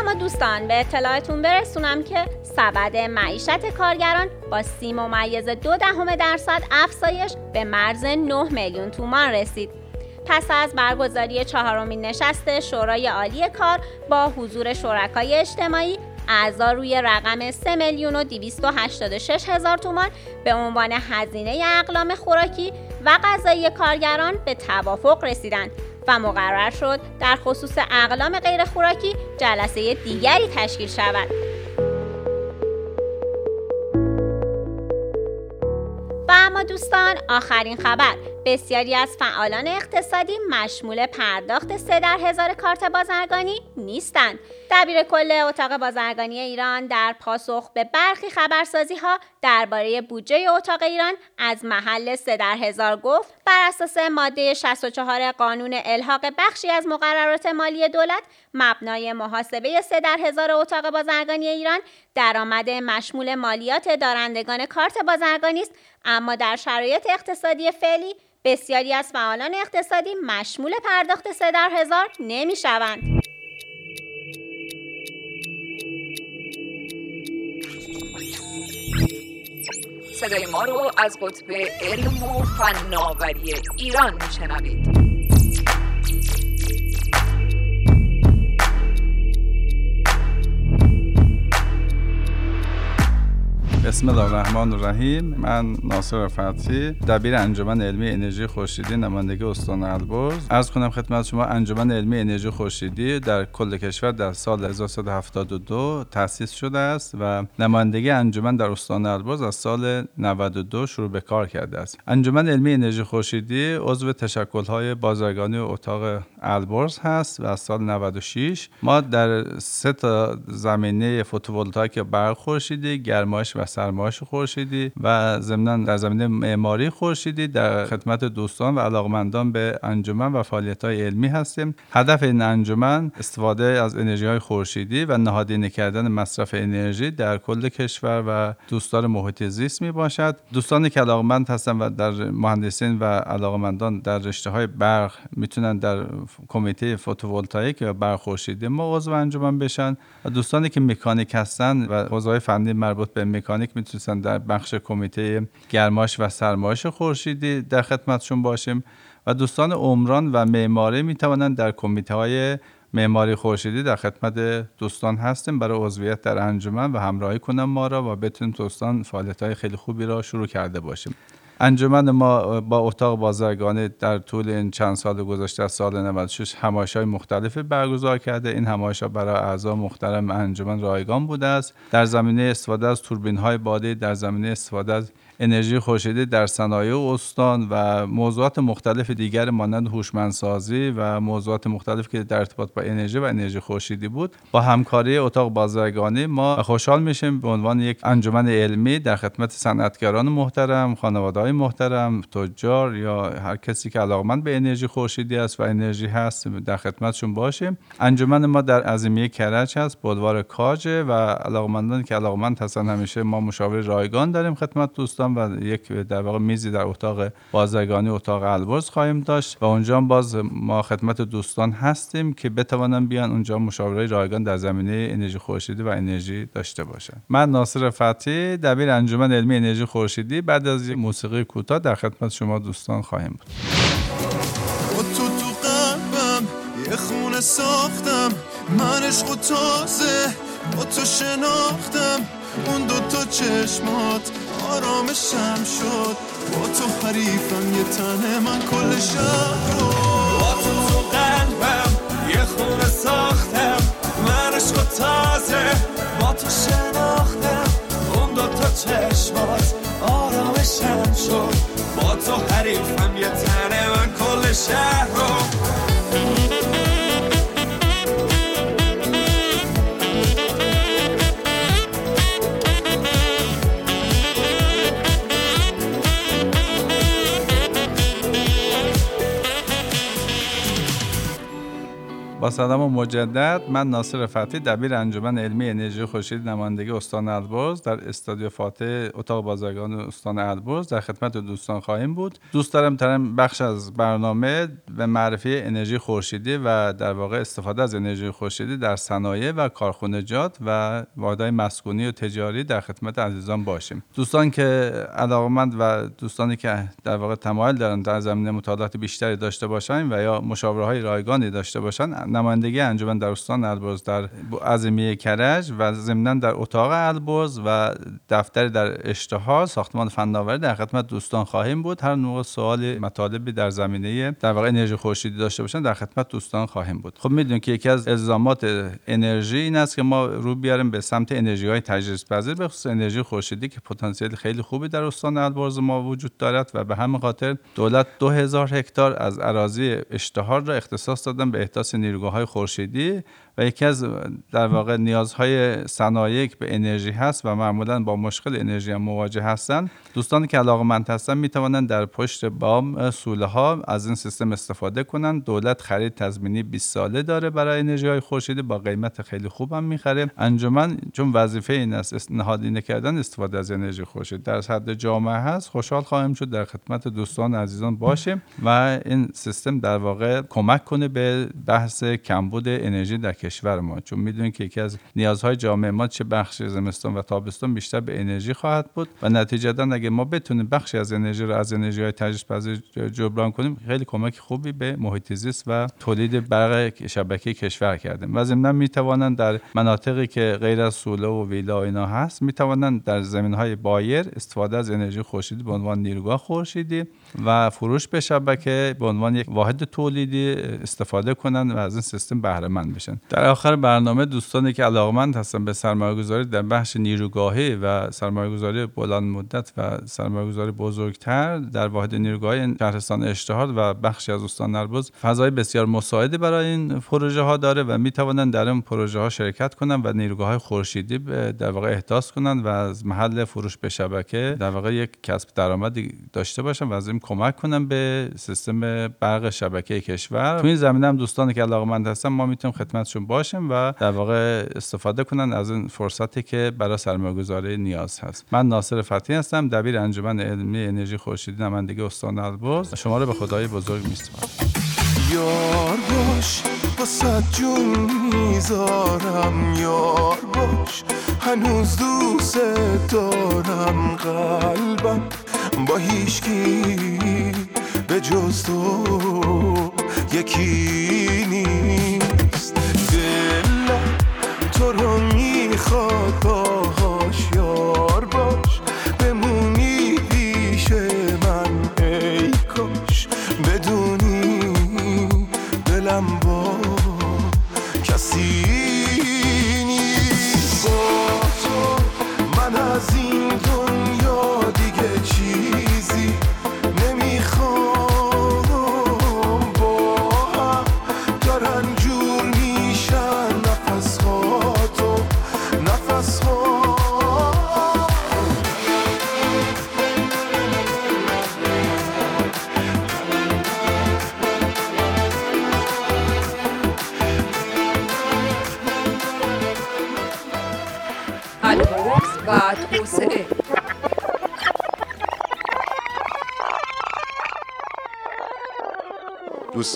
[SPEAKER 20] اما دوستان به اطلاعتون برسونم که سبد معیشت کارگران با سی ممیز دو دهم درصد افزایش به مرز 9 میلیون تومان رسید. پس از برگزاری چهارمین نشست شورای عالی کار با حضور شرکای اجتماعی اعضا روی رقم 3 میلیون و 286 هزار تومان به عنوان هزینه اقلام خوراکی و غذایی کارگران به توافق رسیدند و مقرر شد در خصوص اقلام غیر خوراکی جلسه دیگری تشکیل شود. اما دوستان آخرین خبر بسیاری از فعالان اقتصادی مشمول پرداخت سه در هزار کارت بازرگانی نیستند. دبیر کل اتاق بازرگانی ایران در پاسخ به برخی خبرسازی ها درباره بودجه اتاق ایران از محل سه در هزار گفت بر اساس ماده 64 قانون الحاق بخشی از مقررات مالی دولت مبنای محاسبه سه در هزار اتاق بازرگانی ایران درآمد مشمول مالیات دارندگان کارت بازرگانی است اما در شرایط اقتصادی فعلی بسیاری از فعالان اقتصادی مشمول پرداخت سه در هزار نمی شوند.
[SPEAKER 4] صدای ما رو از قطب علم و فناوری ایران میشنوید
[SPEAKER 21] بسم الله الرحمن الرحیم. من ناصر فتحی دبیر انجمن علمی انرژی خورشیدی نمایندگی استان البرز. عرض کنم خدمت شما انجمن علمی انرژی خورشیدی در کل کشور در سال 1372 تأسیس شده است و نمایندگی انجمن در استان البرز از سال 92 شروع به کار کرده است. انجمن علمی انرژی خورشیدی عضو تشکل‌های بازرگانی اتاق البرز هست و از سال 96 ما در سه تا زمینه فوتوولتایک برق خورشیدی گرمایش و سرمایش خورشیدی و ضمنا در زمینه معماری خورشیدی در خدمت دوستان و علاقمندان به انجمن و فعالیت های علمی هستیم. هدف این انجمن استفاده از انرژی های خورشیدی و نهادینه کردن مصرف انرژی در کل کشور و دوستان محیط زیست می باشد دوستانی که علاقمند هستند و در مهندسین و علاقمندان در رشته های برق می‌تونن در کمیته فوتوولتایک و برق خورشیدی ما عضو انجمن بشن. و دوستانی که مکانیک هستن و حوزه فنی مربوط به مکانیک می‌تونستن در بخش کمیته گرمایش و سرمایش خورشیدی در خدمتشون باشیم و دوستان عمران و معماری می‌توانند در کمیته های معماری خورشیدی در خدمت دوستان هستیم. برای عضویت در انجمن و همراهی کنم ما را و بتونیم دوستان فعالیت های خیلی خوبی را شروع کرده باشیم. انجمن ما با اتاق بازرگانی در طول این چند سال گذشته از سال 96 همایش های مختلفی برگزار کرده. این همایش ها برای اعضا محترم انجمن رایگان بوده است. در زمینه استفاده از توربین های بادی در زمینه استفاده از انرژی خورشیدی در صنایع استان و موضوعات مختلف دیگر مانند هوشمندسازی و موضوعات مختلف که در ارتباط با انرژی و انرژی خورشیدی بود با همکاری اتاق بازرگانی ما خوشحال میشیم به عنوان یک انجمن علمی در خدمت صنعتگران محترم خانواده های محترم تجار یا هر کسی که علاقمند به انرژی خورشیدی است و انرژی هست در خدمتشون باشیم. انجمن ما در عظیمیه کرج هست بلوار کاج و علاقمندان که علاقمند هستن همیشه ما مشاور رایگان داریم خدمت دوستان. و یک در واقع میزی در اتاق بازرگانی اتاق البرز خواهیم داشت و اونجا باز ما خدمت دوستان هستیم که بتوانن بیان اونجا مشاوره رایگان در زمینه انرژی خورشیدی و انرژی داشته باشن. من ناصر فتحی دبیر انجمن علمی انرژی خورشیدی بعد از یک موسیقی کوتاه در خدمت شما دوستان خواهیم بود.
[SPEAKER 13] ساختم. من عشق تازه با تو شناختم. اون دو تا چشمات آرامشم شد. با تو حریفم یه تنه من کل شهر رو با تو تو قلبم یه خونه ساختم. من عشق تازه با تو شناختم. اون دو تا چشمات آرامشم شد. با تو حریفم یه تنه من کل شهر رو
[SPEAKER 21] سلام و مجدد من ناصر فتحی دبیر انجمن علمی انرژی خورشیدی نمایندگی استان البرز در استادیو فاتح اتاق بازرگان استان البرز در خدمت دوستان خواهیم بود. دوست دارم ترم بخش از برنامه به معرفی انرژی خورشیدی و در واقع استفاده از انرژی خورشیدی در صنایع و کارخانجات و واحدهای مسکونی و تجاری در خدمت عزیزان باشیم. دوستان که علاقمند و دوستانی که در واقع تمایل دارن در زمینه مطالعات بیشتری داشته باشن و یا مشاوره های رایگانی داشته باشن نمایندگی انجمن در استان البرز در عظیمیه کرج و ضمنا در اتاق البرز و دفتر در اشتها ساختمان فناوری در خدمت دوستان خواهیم بود. هر نوع سوال مطالبی در زمینه در واقع انرژی خورشیدی داشته باشن در خدمت دوستان خواهیم بود. خب می‌دونید که یکی از الزامات انرژی این است که ما رو بیاریم به سمت انرژی های تجدید پذیر به خصوص انرژی خورشیدی که پتانسیل خیلی خوبی در استان البرز ما وجود دارد و به همین خاطر دولت 2000 هکتار از اراضی اشتهار را اختصاص دادن به احداث نیروگاه های خورشیدی و یکی از در واقع نیازهای صنایع به انرژی هست و معمولا با مشکل انرژی هم مواجه هستند دوستانی که علاقمند هستن می توانند در پشت بام سوله ها از این سیستم استفاده کنند دولت خرید تضمینی 20 ساله داره برای انرژی های خورشیدی با قیمت خیلی خوب هم می‌خره. انجمن چون وظیفه این است نهادینه کردن استفاده از انرژی خورشیدی در حد جامعه هست. خوشحال خواهیم شد در خدمت دوستان عزیزان باشیم و این سیستم در واقع کمک کنه به بحث کمبود انرژی در کشور ما چون می‌دونید که یکی از نیازهای جامعه ما چه بخش زمستان و تابستان بیشتر به انرژی خواهد بود و نتیجتا اگه ما بتونیم بخشی از انرژی رو از انرژی های تجدید پذیر جبران کنیم خیلی کمک خوبی به محیط زیست و تولید برق شبکه کشور کردیم. و ضمن می‌توانند در مناطقی که غیر از سوله و ویلا و اینا هست می‌توانند در زمین های بایر استفاده از انرژی خورشیدی به عنوان نیروگاه خورشیدی و فروش به شبکه به عنوان یک واحد تولیدی استفاده کنند و از این سیستم بهره مند بشن. در آخر برنامه دوستانی که علاقمند هستن به سرمایه‌گذاری در بخش نیروگاهی و سرمایه‌گذاری بلند مدت و سرمایه‌گذاری بزرگتر در واحد نیروگاهی شهرستان اشتهار و بخشی از استان البرز فضای بسیار مساعدی برای این پروژه ها داره و می توانند در این پروژه ها شرکت کنند و نیروگاه های خورشیدی در واقع احداث کنند و از محل فروش به شبکه در واقع یک کسب درآمدی داشته باشن و از این کمک کنن به سیستم برق شبکه کشور. تو این زمینه هم دوستانی که علاقمند هستن ما می‌تونیم خدمتشون باشیم و در واقع استفاده کنن از این فرصتی که برای سرمایه‌گذاری نیاز هست. من ناصر فتحی هستم دبیر انجمن علمی انرژی خورشیدی نمایندگی استان البرز. شما رو به خدای بزرگ میسپارم.
[SPEAKER 13] یار باش واسه جون می‌ذارم. یار باش هنوز دوست دارم. قلبم با هیچکی به جز تو یکی.
[SPEAKER 14] רחוקות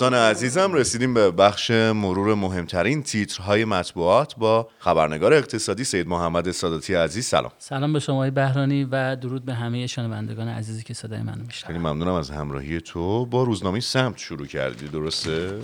[SPEAKER 2] دوستان عزیزم رسیدیم به بخش مرور مهمترین تیترهای مطبوعات با خبرنگار اقتصادی سید محمد ساداتی عزیز. سلام.
[SPEAKER 22] سلام به شما بهرانی و درود به همه شنوندگان عزیزی که صدای منو میشنون
[SPEAKER 2] خیلی ممنونم از همراهی تو. با روزنامه سمت شروع کردی درسته؟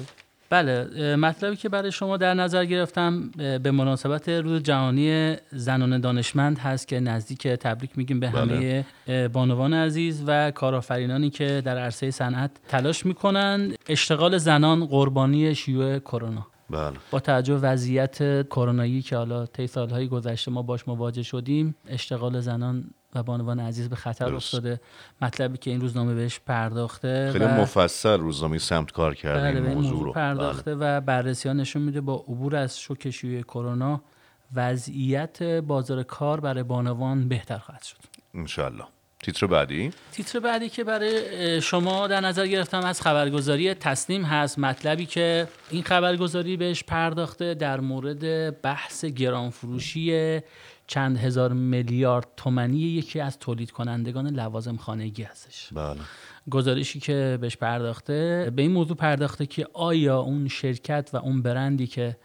[SPEAKER 22] بله مطلبی که برای شما در نظر گرفتم به مناسبت روز جهانی زنان دانشمند هست که نزدیک تبریک میگیم به همه بانوان عزیز و کارآفرینانی که در عرصه صنعت تلاش می‌کنن اشتغال زنان قربانی شیوع کرونا.
[SPEAKER 2] بله.
[SPEAKER 22] با توجه وضعیت کرونایی که حالا طی سالهای گذشته ما باش مواجه شدیم اشتغال زنان و بانوان عزیز به خطر افتاده مطلبی که این روزنامه بهش پرداخته
[SPEAKER 2] خیلی مفصل روزنامه سمت کار کرده
[SPEAKER 22] بله
[SPEAKER 2] این موضوع
[SPEAKER 22] موضوع
[SPEAKER 2] رو.
[SPEAKER 22] پرداخته و بررسی ها نشون میده با عبور از شوک شیوع کرونا وضعیت بازار کار برای بانوان بهتر خواهد شد.
[SPEAKER 2] انشالله تیتر بعدی؟
[SPEAKER 22] تیتر بعدی که برای شما در نظر گرفتم از خبرگزاری تسلیم هست. مطلبی که این خبرگزاری بهش پرداخته در مورد بحث گرانفروشی چند هزار میلیارد تومنی یکی از تولید کنندگان لوازم خانگی هستش.
[SPEAKER 2] بله.
[SPEAKER 22] گزارشی که بهش پرداخته به این موضوع پرداخته که آیا اون شرکت و اون برندی که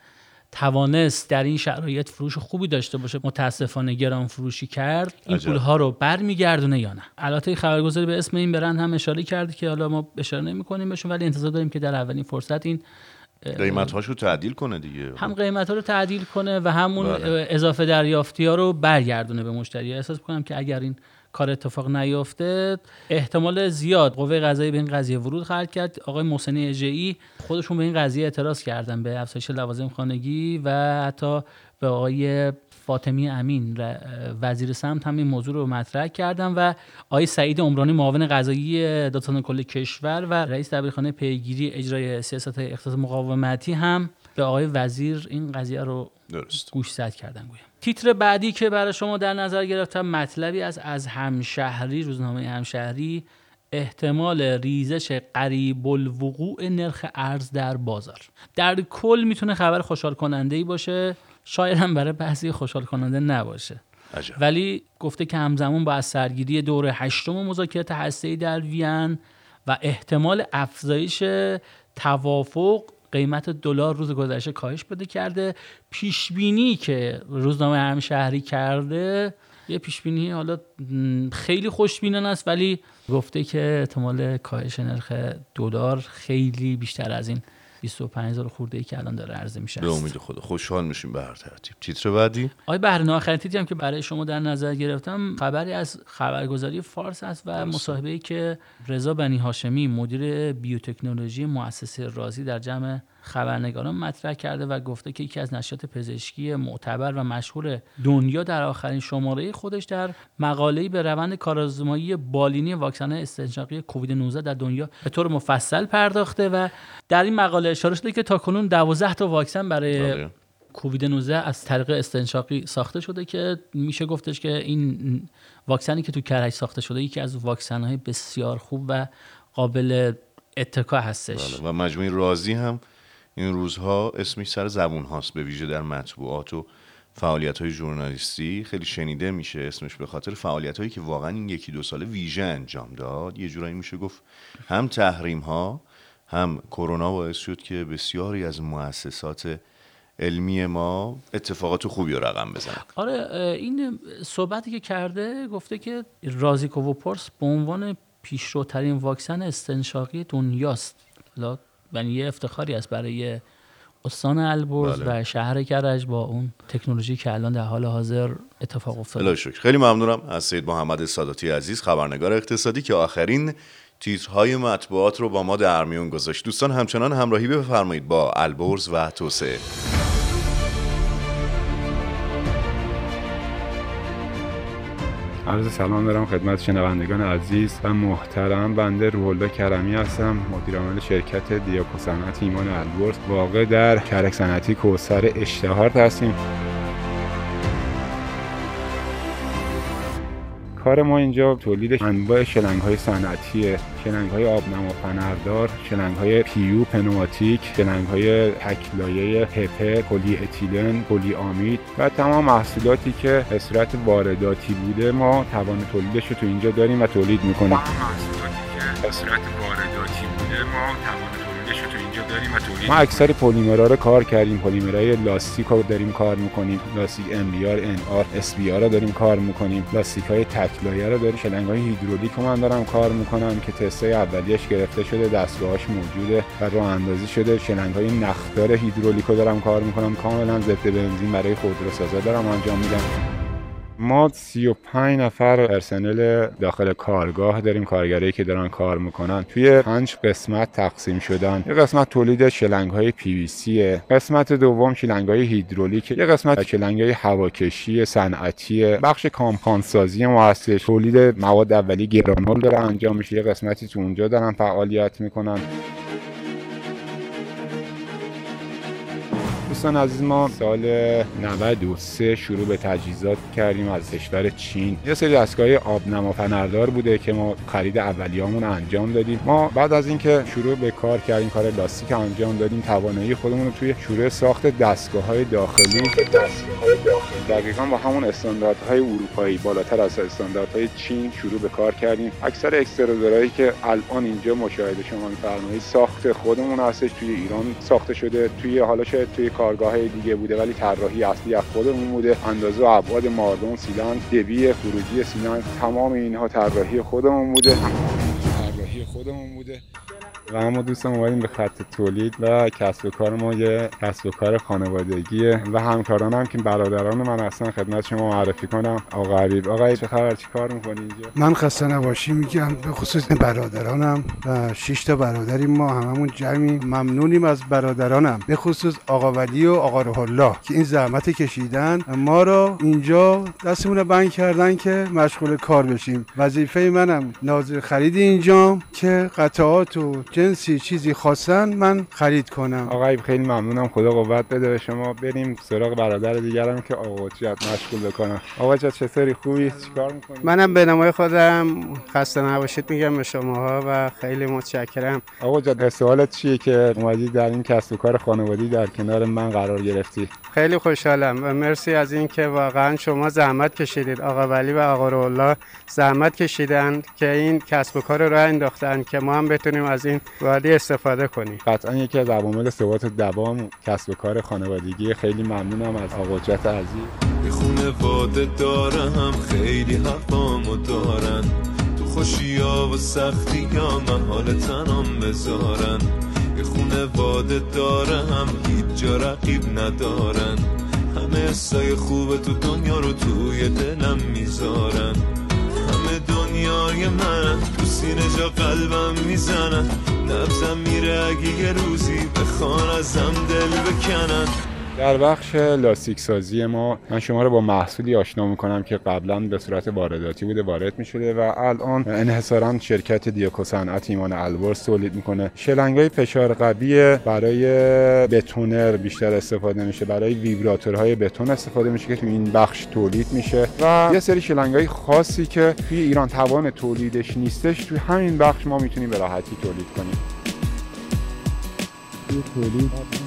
[SPEAKER 22] توانست در این شرایط فروش خوبی داشته باشه متاسفانه گران فروشی کرد این
[SPEAKER 2] عجب.
[SPEAKER 22] پولها رو برمیگردونه یا نه؟ البته خبرگزاری به اسم این برند هم اشاره کرد که حالا ما اشاره نمی کنیم بهشون ولی انتظار داریم که در اولین فرصت این
[SPEAKER 2] قیمت هاشو تعدیل کنه دیگه
[SPEAKER 22] هم قیمت ها رو تعدیل کنه و همون
[SPEAKER 2] بله.
[SPEAKER 22] اضافه دریافتی ها رو برگردونه به مشتری احساس کنم که اگر این کار اتفاق نیفته احتمال زیاد قوه قضایی به این قضیه ورود خواهد کرد. آقای محسنی اجئی خودشون به این قضیه اعتراض کردن به افزایش لوازم خانگی و حتی به آقای فاطمی امین وزیر سمت هم این موضوع رو مطرح کردن و آقای سعید عمرانی معاون قضایی دادستان کل کشور و رئیس دبیرخانه پیگیری اجرای سیاست اقتصاد مقاومتی هم به آقای وزیر این قضیه رو
[SPEAKER 2] درست.
[SPEAKER 22] گوش زد کردن گویا تیتر بعدی که برای شما در نظر گرفتم مطلبی از از همشهری روزنامه همشهری احتمال ریزش قریب الوقوع نرخ ارز در بازار. در کل می‌تونه خبر خوشحال کننده ای باشه. شاید هم برای بعضی خوشحال کننده نباشه.
[SPEAKER 2] عجب.
[SPEAKER 22] ولی گفته که همزمان با از سرگیری دور هشتم مذاکرات هسته‌ای در وین و احتمال افزایش توافق قیمت دلار روز گذشته کاهش بده کرده. پیش بینی که روزنامه هم شهری کرده یه پیش بینی حالا خیلی خوشبینانه است ولی گفته که احتمال کاهش نرخ دلار خیلی بیشتر از این 25 هزار خورده ای که الان داره عرضه میشه
[SPEAKER 2] به امید خدا. خوشحال میشیم به هر ترتیب. تیتر بعدی؟
[SPEAKER 22] آقای بهرنه آخرین تیتری هم که برای شما در نظر گرفتم خبری از خبرگزاری فارس است و مصاحبه ای که رضا بنی هاشمی مدیر بیوتکنولوژی مؤسسه رازی در جمع خبرنگاران مطرح کرده و گفته که یکی از نشریات پزشکی معتبر و مشهور دنیا در آخرین شماره خودش در مقاله‌ای به روند کارآزمایی بالینی واکسن استنشاقی کووید 19 در دنیا به طور مفصل پرداخته و در این مقاله اشاره شده که تاکنون 12 تا واکسن برای بله. کووید 19 از طریق استنشاقی ساخته شده که میشه گفتش که این واکسنی که تو کرج ساخته شده یکی از واکسن های بسیار خوب و قابل اتکا هستش
[SPEAKER 2] بله. و مجموعه رازی هم این روزها اسمش سر زبون هاست به ویژه در مطبوعات و فعالیت های ژورنالیستی. خیلی شنیده میشه اسمش به خاطر فعالیت هایی که واقعا این یکی دو ساله ویژه انجام داد. یه جورایی میشه گفت هم تحریم ها هم کرونا باعث شد که بسیاری از مؤسسات علمی ما اتفاقات خوبی رو رقم بزنن.
[SPEAKER 22] آره این صحبتی که کرده گفته که رازیکووپورس به عنوان پیشروترین واکسن استنشاقی دنیاست. و یه افتخاری است برای استان البرز بله. و شهر کرج با اون تکنولوژی که الان در حال حاضر اتفاق افتاده.
[SPEAKER 2] خیلی ممنونم از سید محمد ساداتی عزیز خبرنگار اقتصادی که آخرین تیترهای مطبوعات رو با ما در میون گذاشت. دوستان همچنان همراهی بفرمایید با البرز و توسعه.
[SPEAKER 23] عرض سلام دارم خدمت شنوندگان عزیز. و محترم بنده روحالله کرمی هستم مدیر عامل شرکت دیاکو صنعت ایمان البرز. واقع در کرک صنعتی کوسر اشتهار هستیم. کار ما اینجا تولید انواع شلنگ های صنعتی شلنگ های آبنما فنردار شلنگ های PU پنوماتیک شلنگ های تکلایه هپه پلی اتیلن پلی آمید و تمام محصولاتی که به صورت وارداتی بوده ما توان تولیدش رو تو اینجا داریم و تولید می‌کنیم. محصولاتی که به صورت وارداتی بوده ما توان ما اکثر پلیمرها رو کار کردیم. پلیمرهای لاستیک رو داریم کار می‌کنیم. لاستیک ام بی آر ان آر اس بی آر رو داریم کار می‌کنیم. لاستیک های تکلایه رو داریم. شلنگ های هیدرولیک رو من دارم کار می‌کنم که تستای اولیش گرفته شده دستگاهاش موجوده و راه اندازی شده. شلنگ های نخدار هیدرولیک رو دارم کار می‌کنم. کاملا ضد بنزین برای خودروسازا دارم انجام میدم. ما 35 نفر پرسنل داخل کارگاه داریم کارگرایی که دارن کار می‌کنن. توی پنج قسمت تقسیم شدن. یه قسمت تولید شلنگ های پی وی سی قسمت دوم شلنگ های هیدرولیک یه قسمت شلنگ های هواکشی صنعتی بخش کامپانسازی ما هستش. تولید مواد اولیه گرانول داره انجام میشه. یه قسمتی تو اونجا دارن فعالیت می‌کنن. دوستان عزیز ما سال 93 شروع به تجهیزات کردیم از کشور چین. یه سری دستگاه آبنما پنردار بوده که ما خرید اولیامون انجام دادیم. ما بعد از اینکه شروع به کار کردیم کار لاستیک انجام دادیم توانایی خودمون رو توی شروع ساخت دستگاه های داخلی. دقیقا با همون استانداردهای اروپایی بالاتر از استانداردهای چین شروع به کار کردیم. اکثر اکسترودرهایی که الان اینجا مشاهده شما می‌فرمایید ساخت خودمون هستش توی ایران ساخته شده توی حالا شاید توی کارگاه دیگه بوده ولی طراحی اصلی از خودمون بوده. اندازه و ابعاد ماردون سیلان دبی خروجی سیلان تمام اینها طراحی خودمون بوده. طراحی خودمون بوده. و اما دوستان اومدیم به خط تولید و کسب و کار ما یه کسب و کار خانوادگیه و همکاران هم که برادران من هستن. خدمت شما معرفی کنم. آقا عریب آقا چه خبر؟ چی کار می‌کنی اینجا؟
[SPEAKER 24] من خسته نباشی میگم به خصوص برادرانم و شش تا برادریم ما هممون جمعی. ممنونیم از برادرانم. به خصوص آقا ولی و آقا روح الله که این زحمت کشیدن ما رو اینجا دستمون بند کردن که مشغول کار بشیم. وظیفه منم ناظر خرید اینجا که قطعات و جنسی چیزی خواستن من خرید کنم.
[SPEAKER 23] آقای خیلی ممنونم. خدا قوت بده به شما. بریم سراغ برادر دیگرم که آقا جات مشغول بکنم آقا چطوری؟ خوبی؟ چیکار می‌کنی؟
[SPEAKER 25] منم به نمای خودم خسته نباشید میگم به شماها و خیلی متشکرم.
[SPEAKER 23] آقا جات سوالت چیه که اومدی در این کسب و کار خانوادی در کنار من قرار گرفتی؟
[SPEAKER 25] خیلی خوشحالم. و مرسی از اینکه واقعا شما زحمت کشیدید. آقا ولی و آقا الله زحمت کشیدن که این کسب و کار رو راه انداختن که ما هم بتونیم از این ولی استفاده کنی.
[SPEAKER 23] قطعا یکی از عوامل ثبات دوام کسب کار خانوادگی. خیلی ممنونم از آقا قدرت عزیز.
[SPEAKER 13] یه خونواده دارم خیلی حرفامو دارن. تو خوشی ها و سختی ها محال تنام بذارن. یه خونواده دارم هیچ جا رقیب ندارن. همه حسای خوب تو دنیا رو توی دلم می‌ذارن. دنیای من. تو سینه جا قلبم می‌زنن. نبزم میره اگه یه روزی بخوان ازم دل بکنن.
[SPEAKER 23] در بخش لاستیک سازی ما من شما رو با محصولی آشنا می‌کنم که قبلا به صورت وارداتی بوده وارد می‌شده و الان انحصارا شرکت دیوکو صنعت ایمان تولید می‌کنه. شلنگ های فشار قوی برای بتونر بیشتر استفاده میشه برای ویبراتورهای بتون استفاده میشه که تو این بخش تولید میشه و یه سری شلنگ های خاصی که توی ایران توان تولیدش نیستش توی همین بخش ما می‌تونیم به راحتی تولید کنیم. تولید.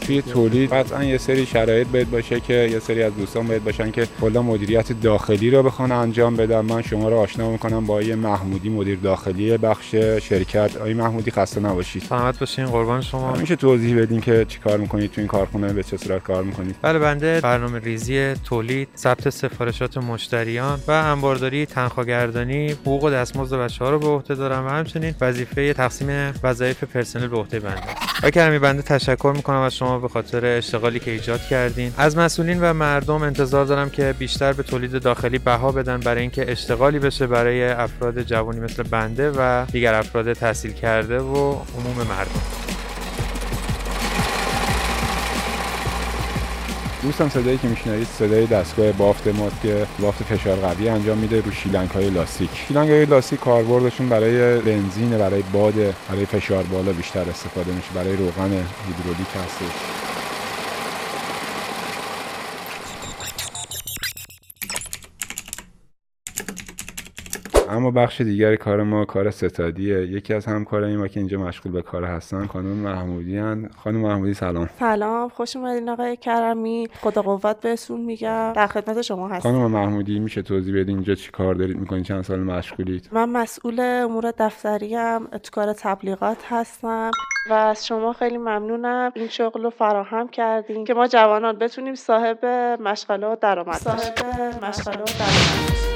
[SPEAKER 23] توی تولید قطعا یه سری شرایط باید باشه که یه سری از دوستان باید باشن که کلا مدیریت داخلی رو بخوان انجام بدن. من شما رو آشنا می‌کنم با یه محمودی مدیر داخلی بخش شرکت. آقای محمودی خسته نباشید.
[SPEAKER 26] سلامت باشین قربان شما.
[SPEAKER 23] میشه توضیح بدین که چیکار می‌کنید تو این کارخونه به چه صورت کار می‌کنید.
[SPEAKER 26] بله بنده برنامه ریزی تولید ثبت سفارشات مشتریان و انبارداری تنخواهگردانی حقوق و دستمزد بچه ها رو به عهده دارم. و همچنین وظیفه تقسیم وظایف پرسنل به عهده بنده. آقای کریمی بنده تشکر می‌کنم از شما به خاطر اشتغالی که ایجاد کردین. از مسئولین و مردم انتظار دارم که بیشتر به تولید داخلی بها بدن برای اینکه اشتغالی بشه برای افراد جوانی مثل بنده و دیگر افراد تحصیل کرده و عموم مردم.
[SPEAKER 23] دوستان صدایی که میشنوید صدای دستگاه بافت ماست که بافت فشار قوی انجام میده رو شیلنگ های لاستیک. شیلنگ های لاستیک کاربردشون برای بنزین برای باد برای فشار بالا بیشتر استفاده میشه برای روغن هیدرولیک هستش. اما بخش دیگر کار ما کار ستادیه. یکی از همکارای ما که اینجا مشغول به کار هستن خانم محمودی هن. خانم محمودی سلام.
[SPEAKER 27] سلام. خوش اومدین آقای کرمی خدا قوت بهتون میگم. در خدمت شما هستم.
[SPEAKER 23] خانم محمودی میشه توضیح بدین اینجا چی کار دارید می‌کنید؟ چند سال مشغولید؟
[SPEAKER 27] من مسئول امور دفتری ام تو کار تبلیغات هستم. و از شما خیلی ممنونم. این شغل رو فراهم کردین که ما جوانان بتونیم صاحب مشغله و درآمد صاحب مشغله و درآمد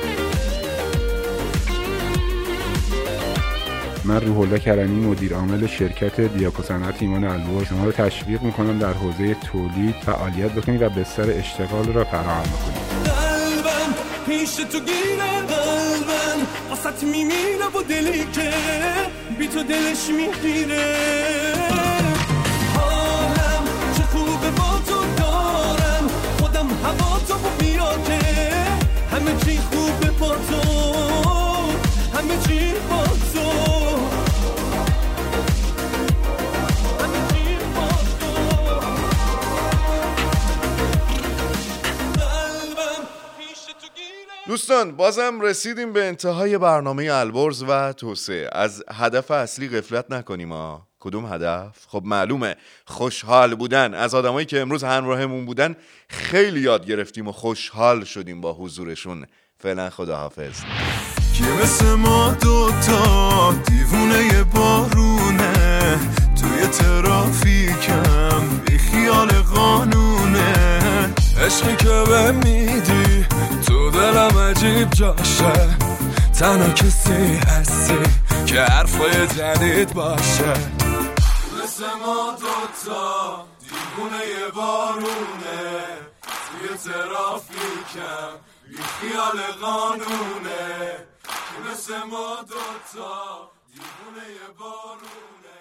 [SPEAKER 23] من روح الله کرمی مدیر عامل شرکت دیاکو صنعت ایمان البرز شما رو تشویق می‌کنم در حوزه تولید فعالیت بکنید و بستر اشتغال را فراهم کنید.
[SPEAKER 13] پیش تو گیره قلبم واسط میمیره و دلی که بی تو دلش می‌گیره.
[SPEAKER 2] دوستان بازم رسیدیم به انتهای برنامه البرز و توسعه. از هدف اصلی غفلت نکنیم ها. کدوم هدف؟ خب معلومه. خوشحال بودن. از آدمایی که امروز همراهمون بودن خیلی یاد گرفتیم و خوشحال شدیم با حضورشون. فعلا خداحافظ.
[SPEAKER 13] که مثل ما دوتا دیوونه بارونه توی ترافیکم بی خیال قانونه. عشقی که به میدی تو دلم عجیب جاشه. تنها کسی هستی که حرفای جدید باشه. مثل ما دوتا دیوونه بارونه. توی ترافیکم بی خیال قانونه. مثل ما دوتا دیوونه بارونه.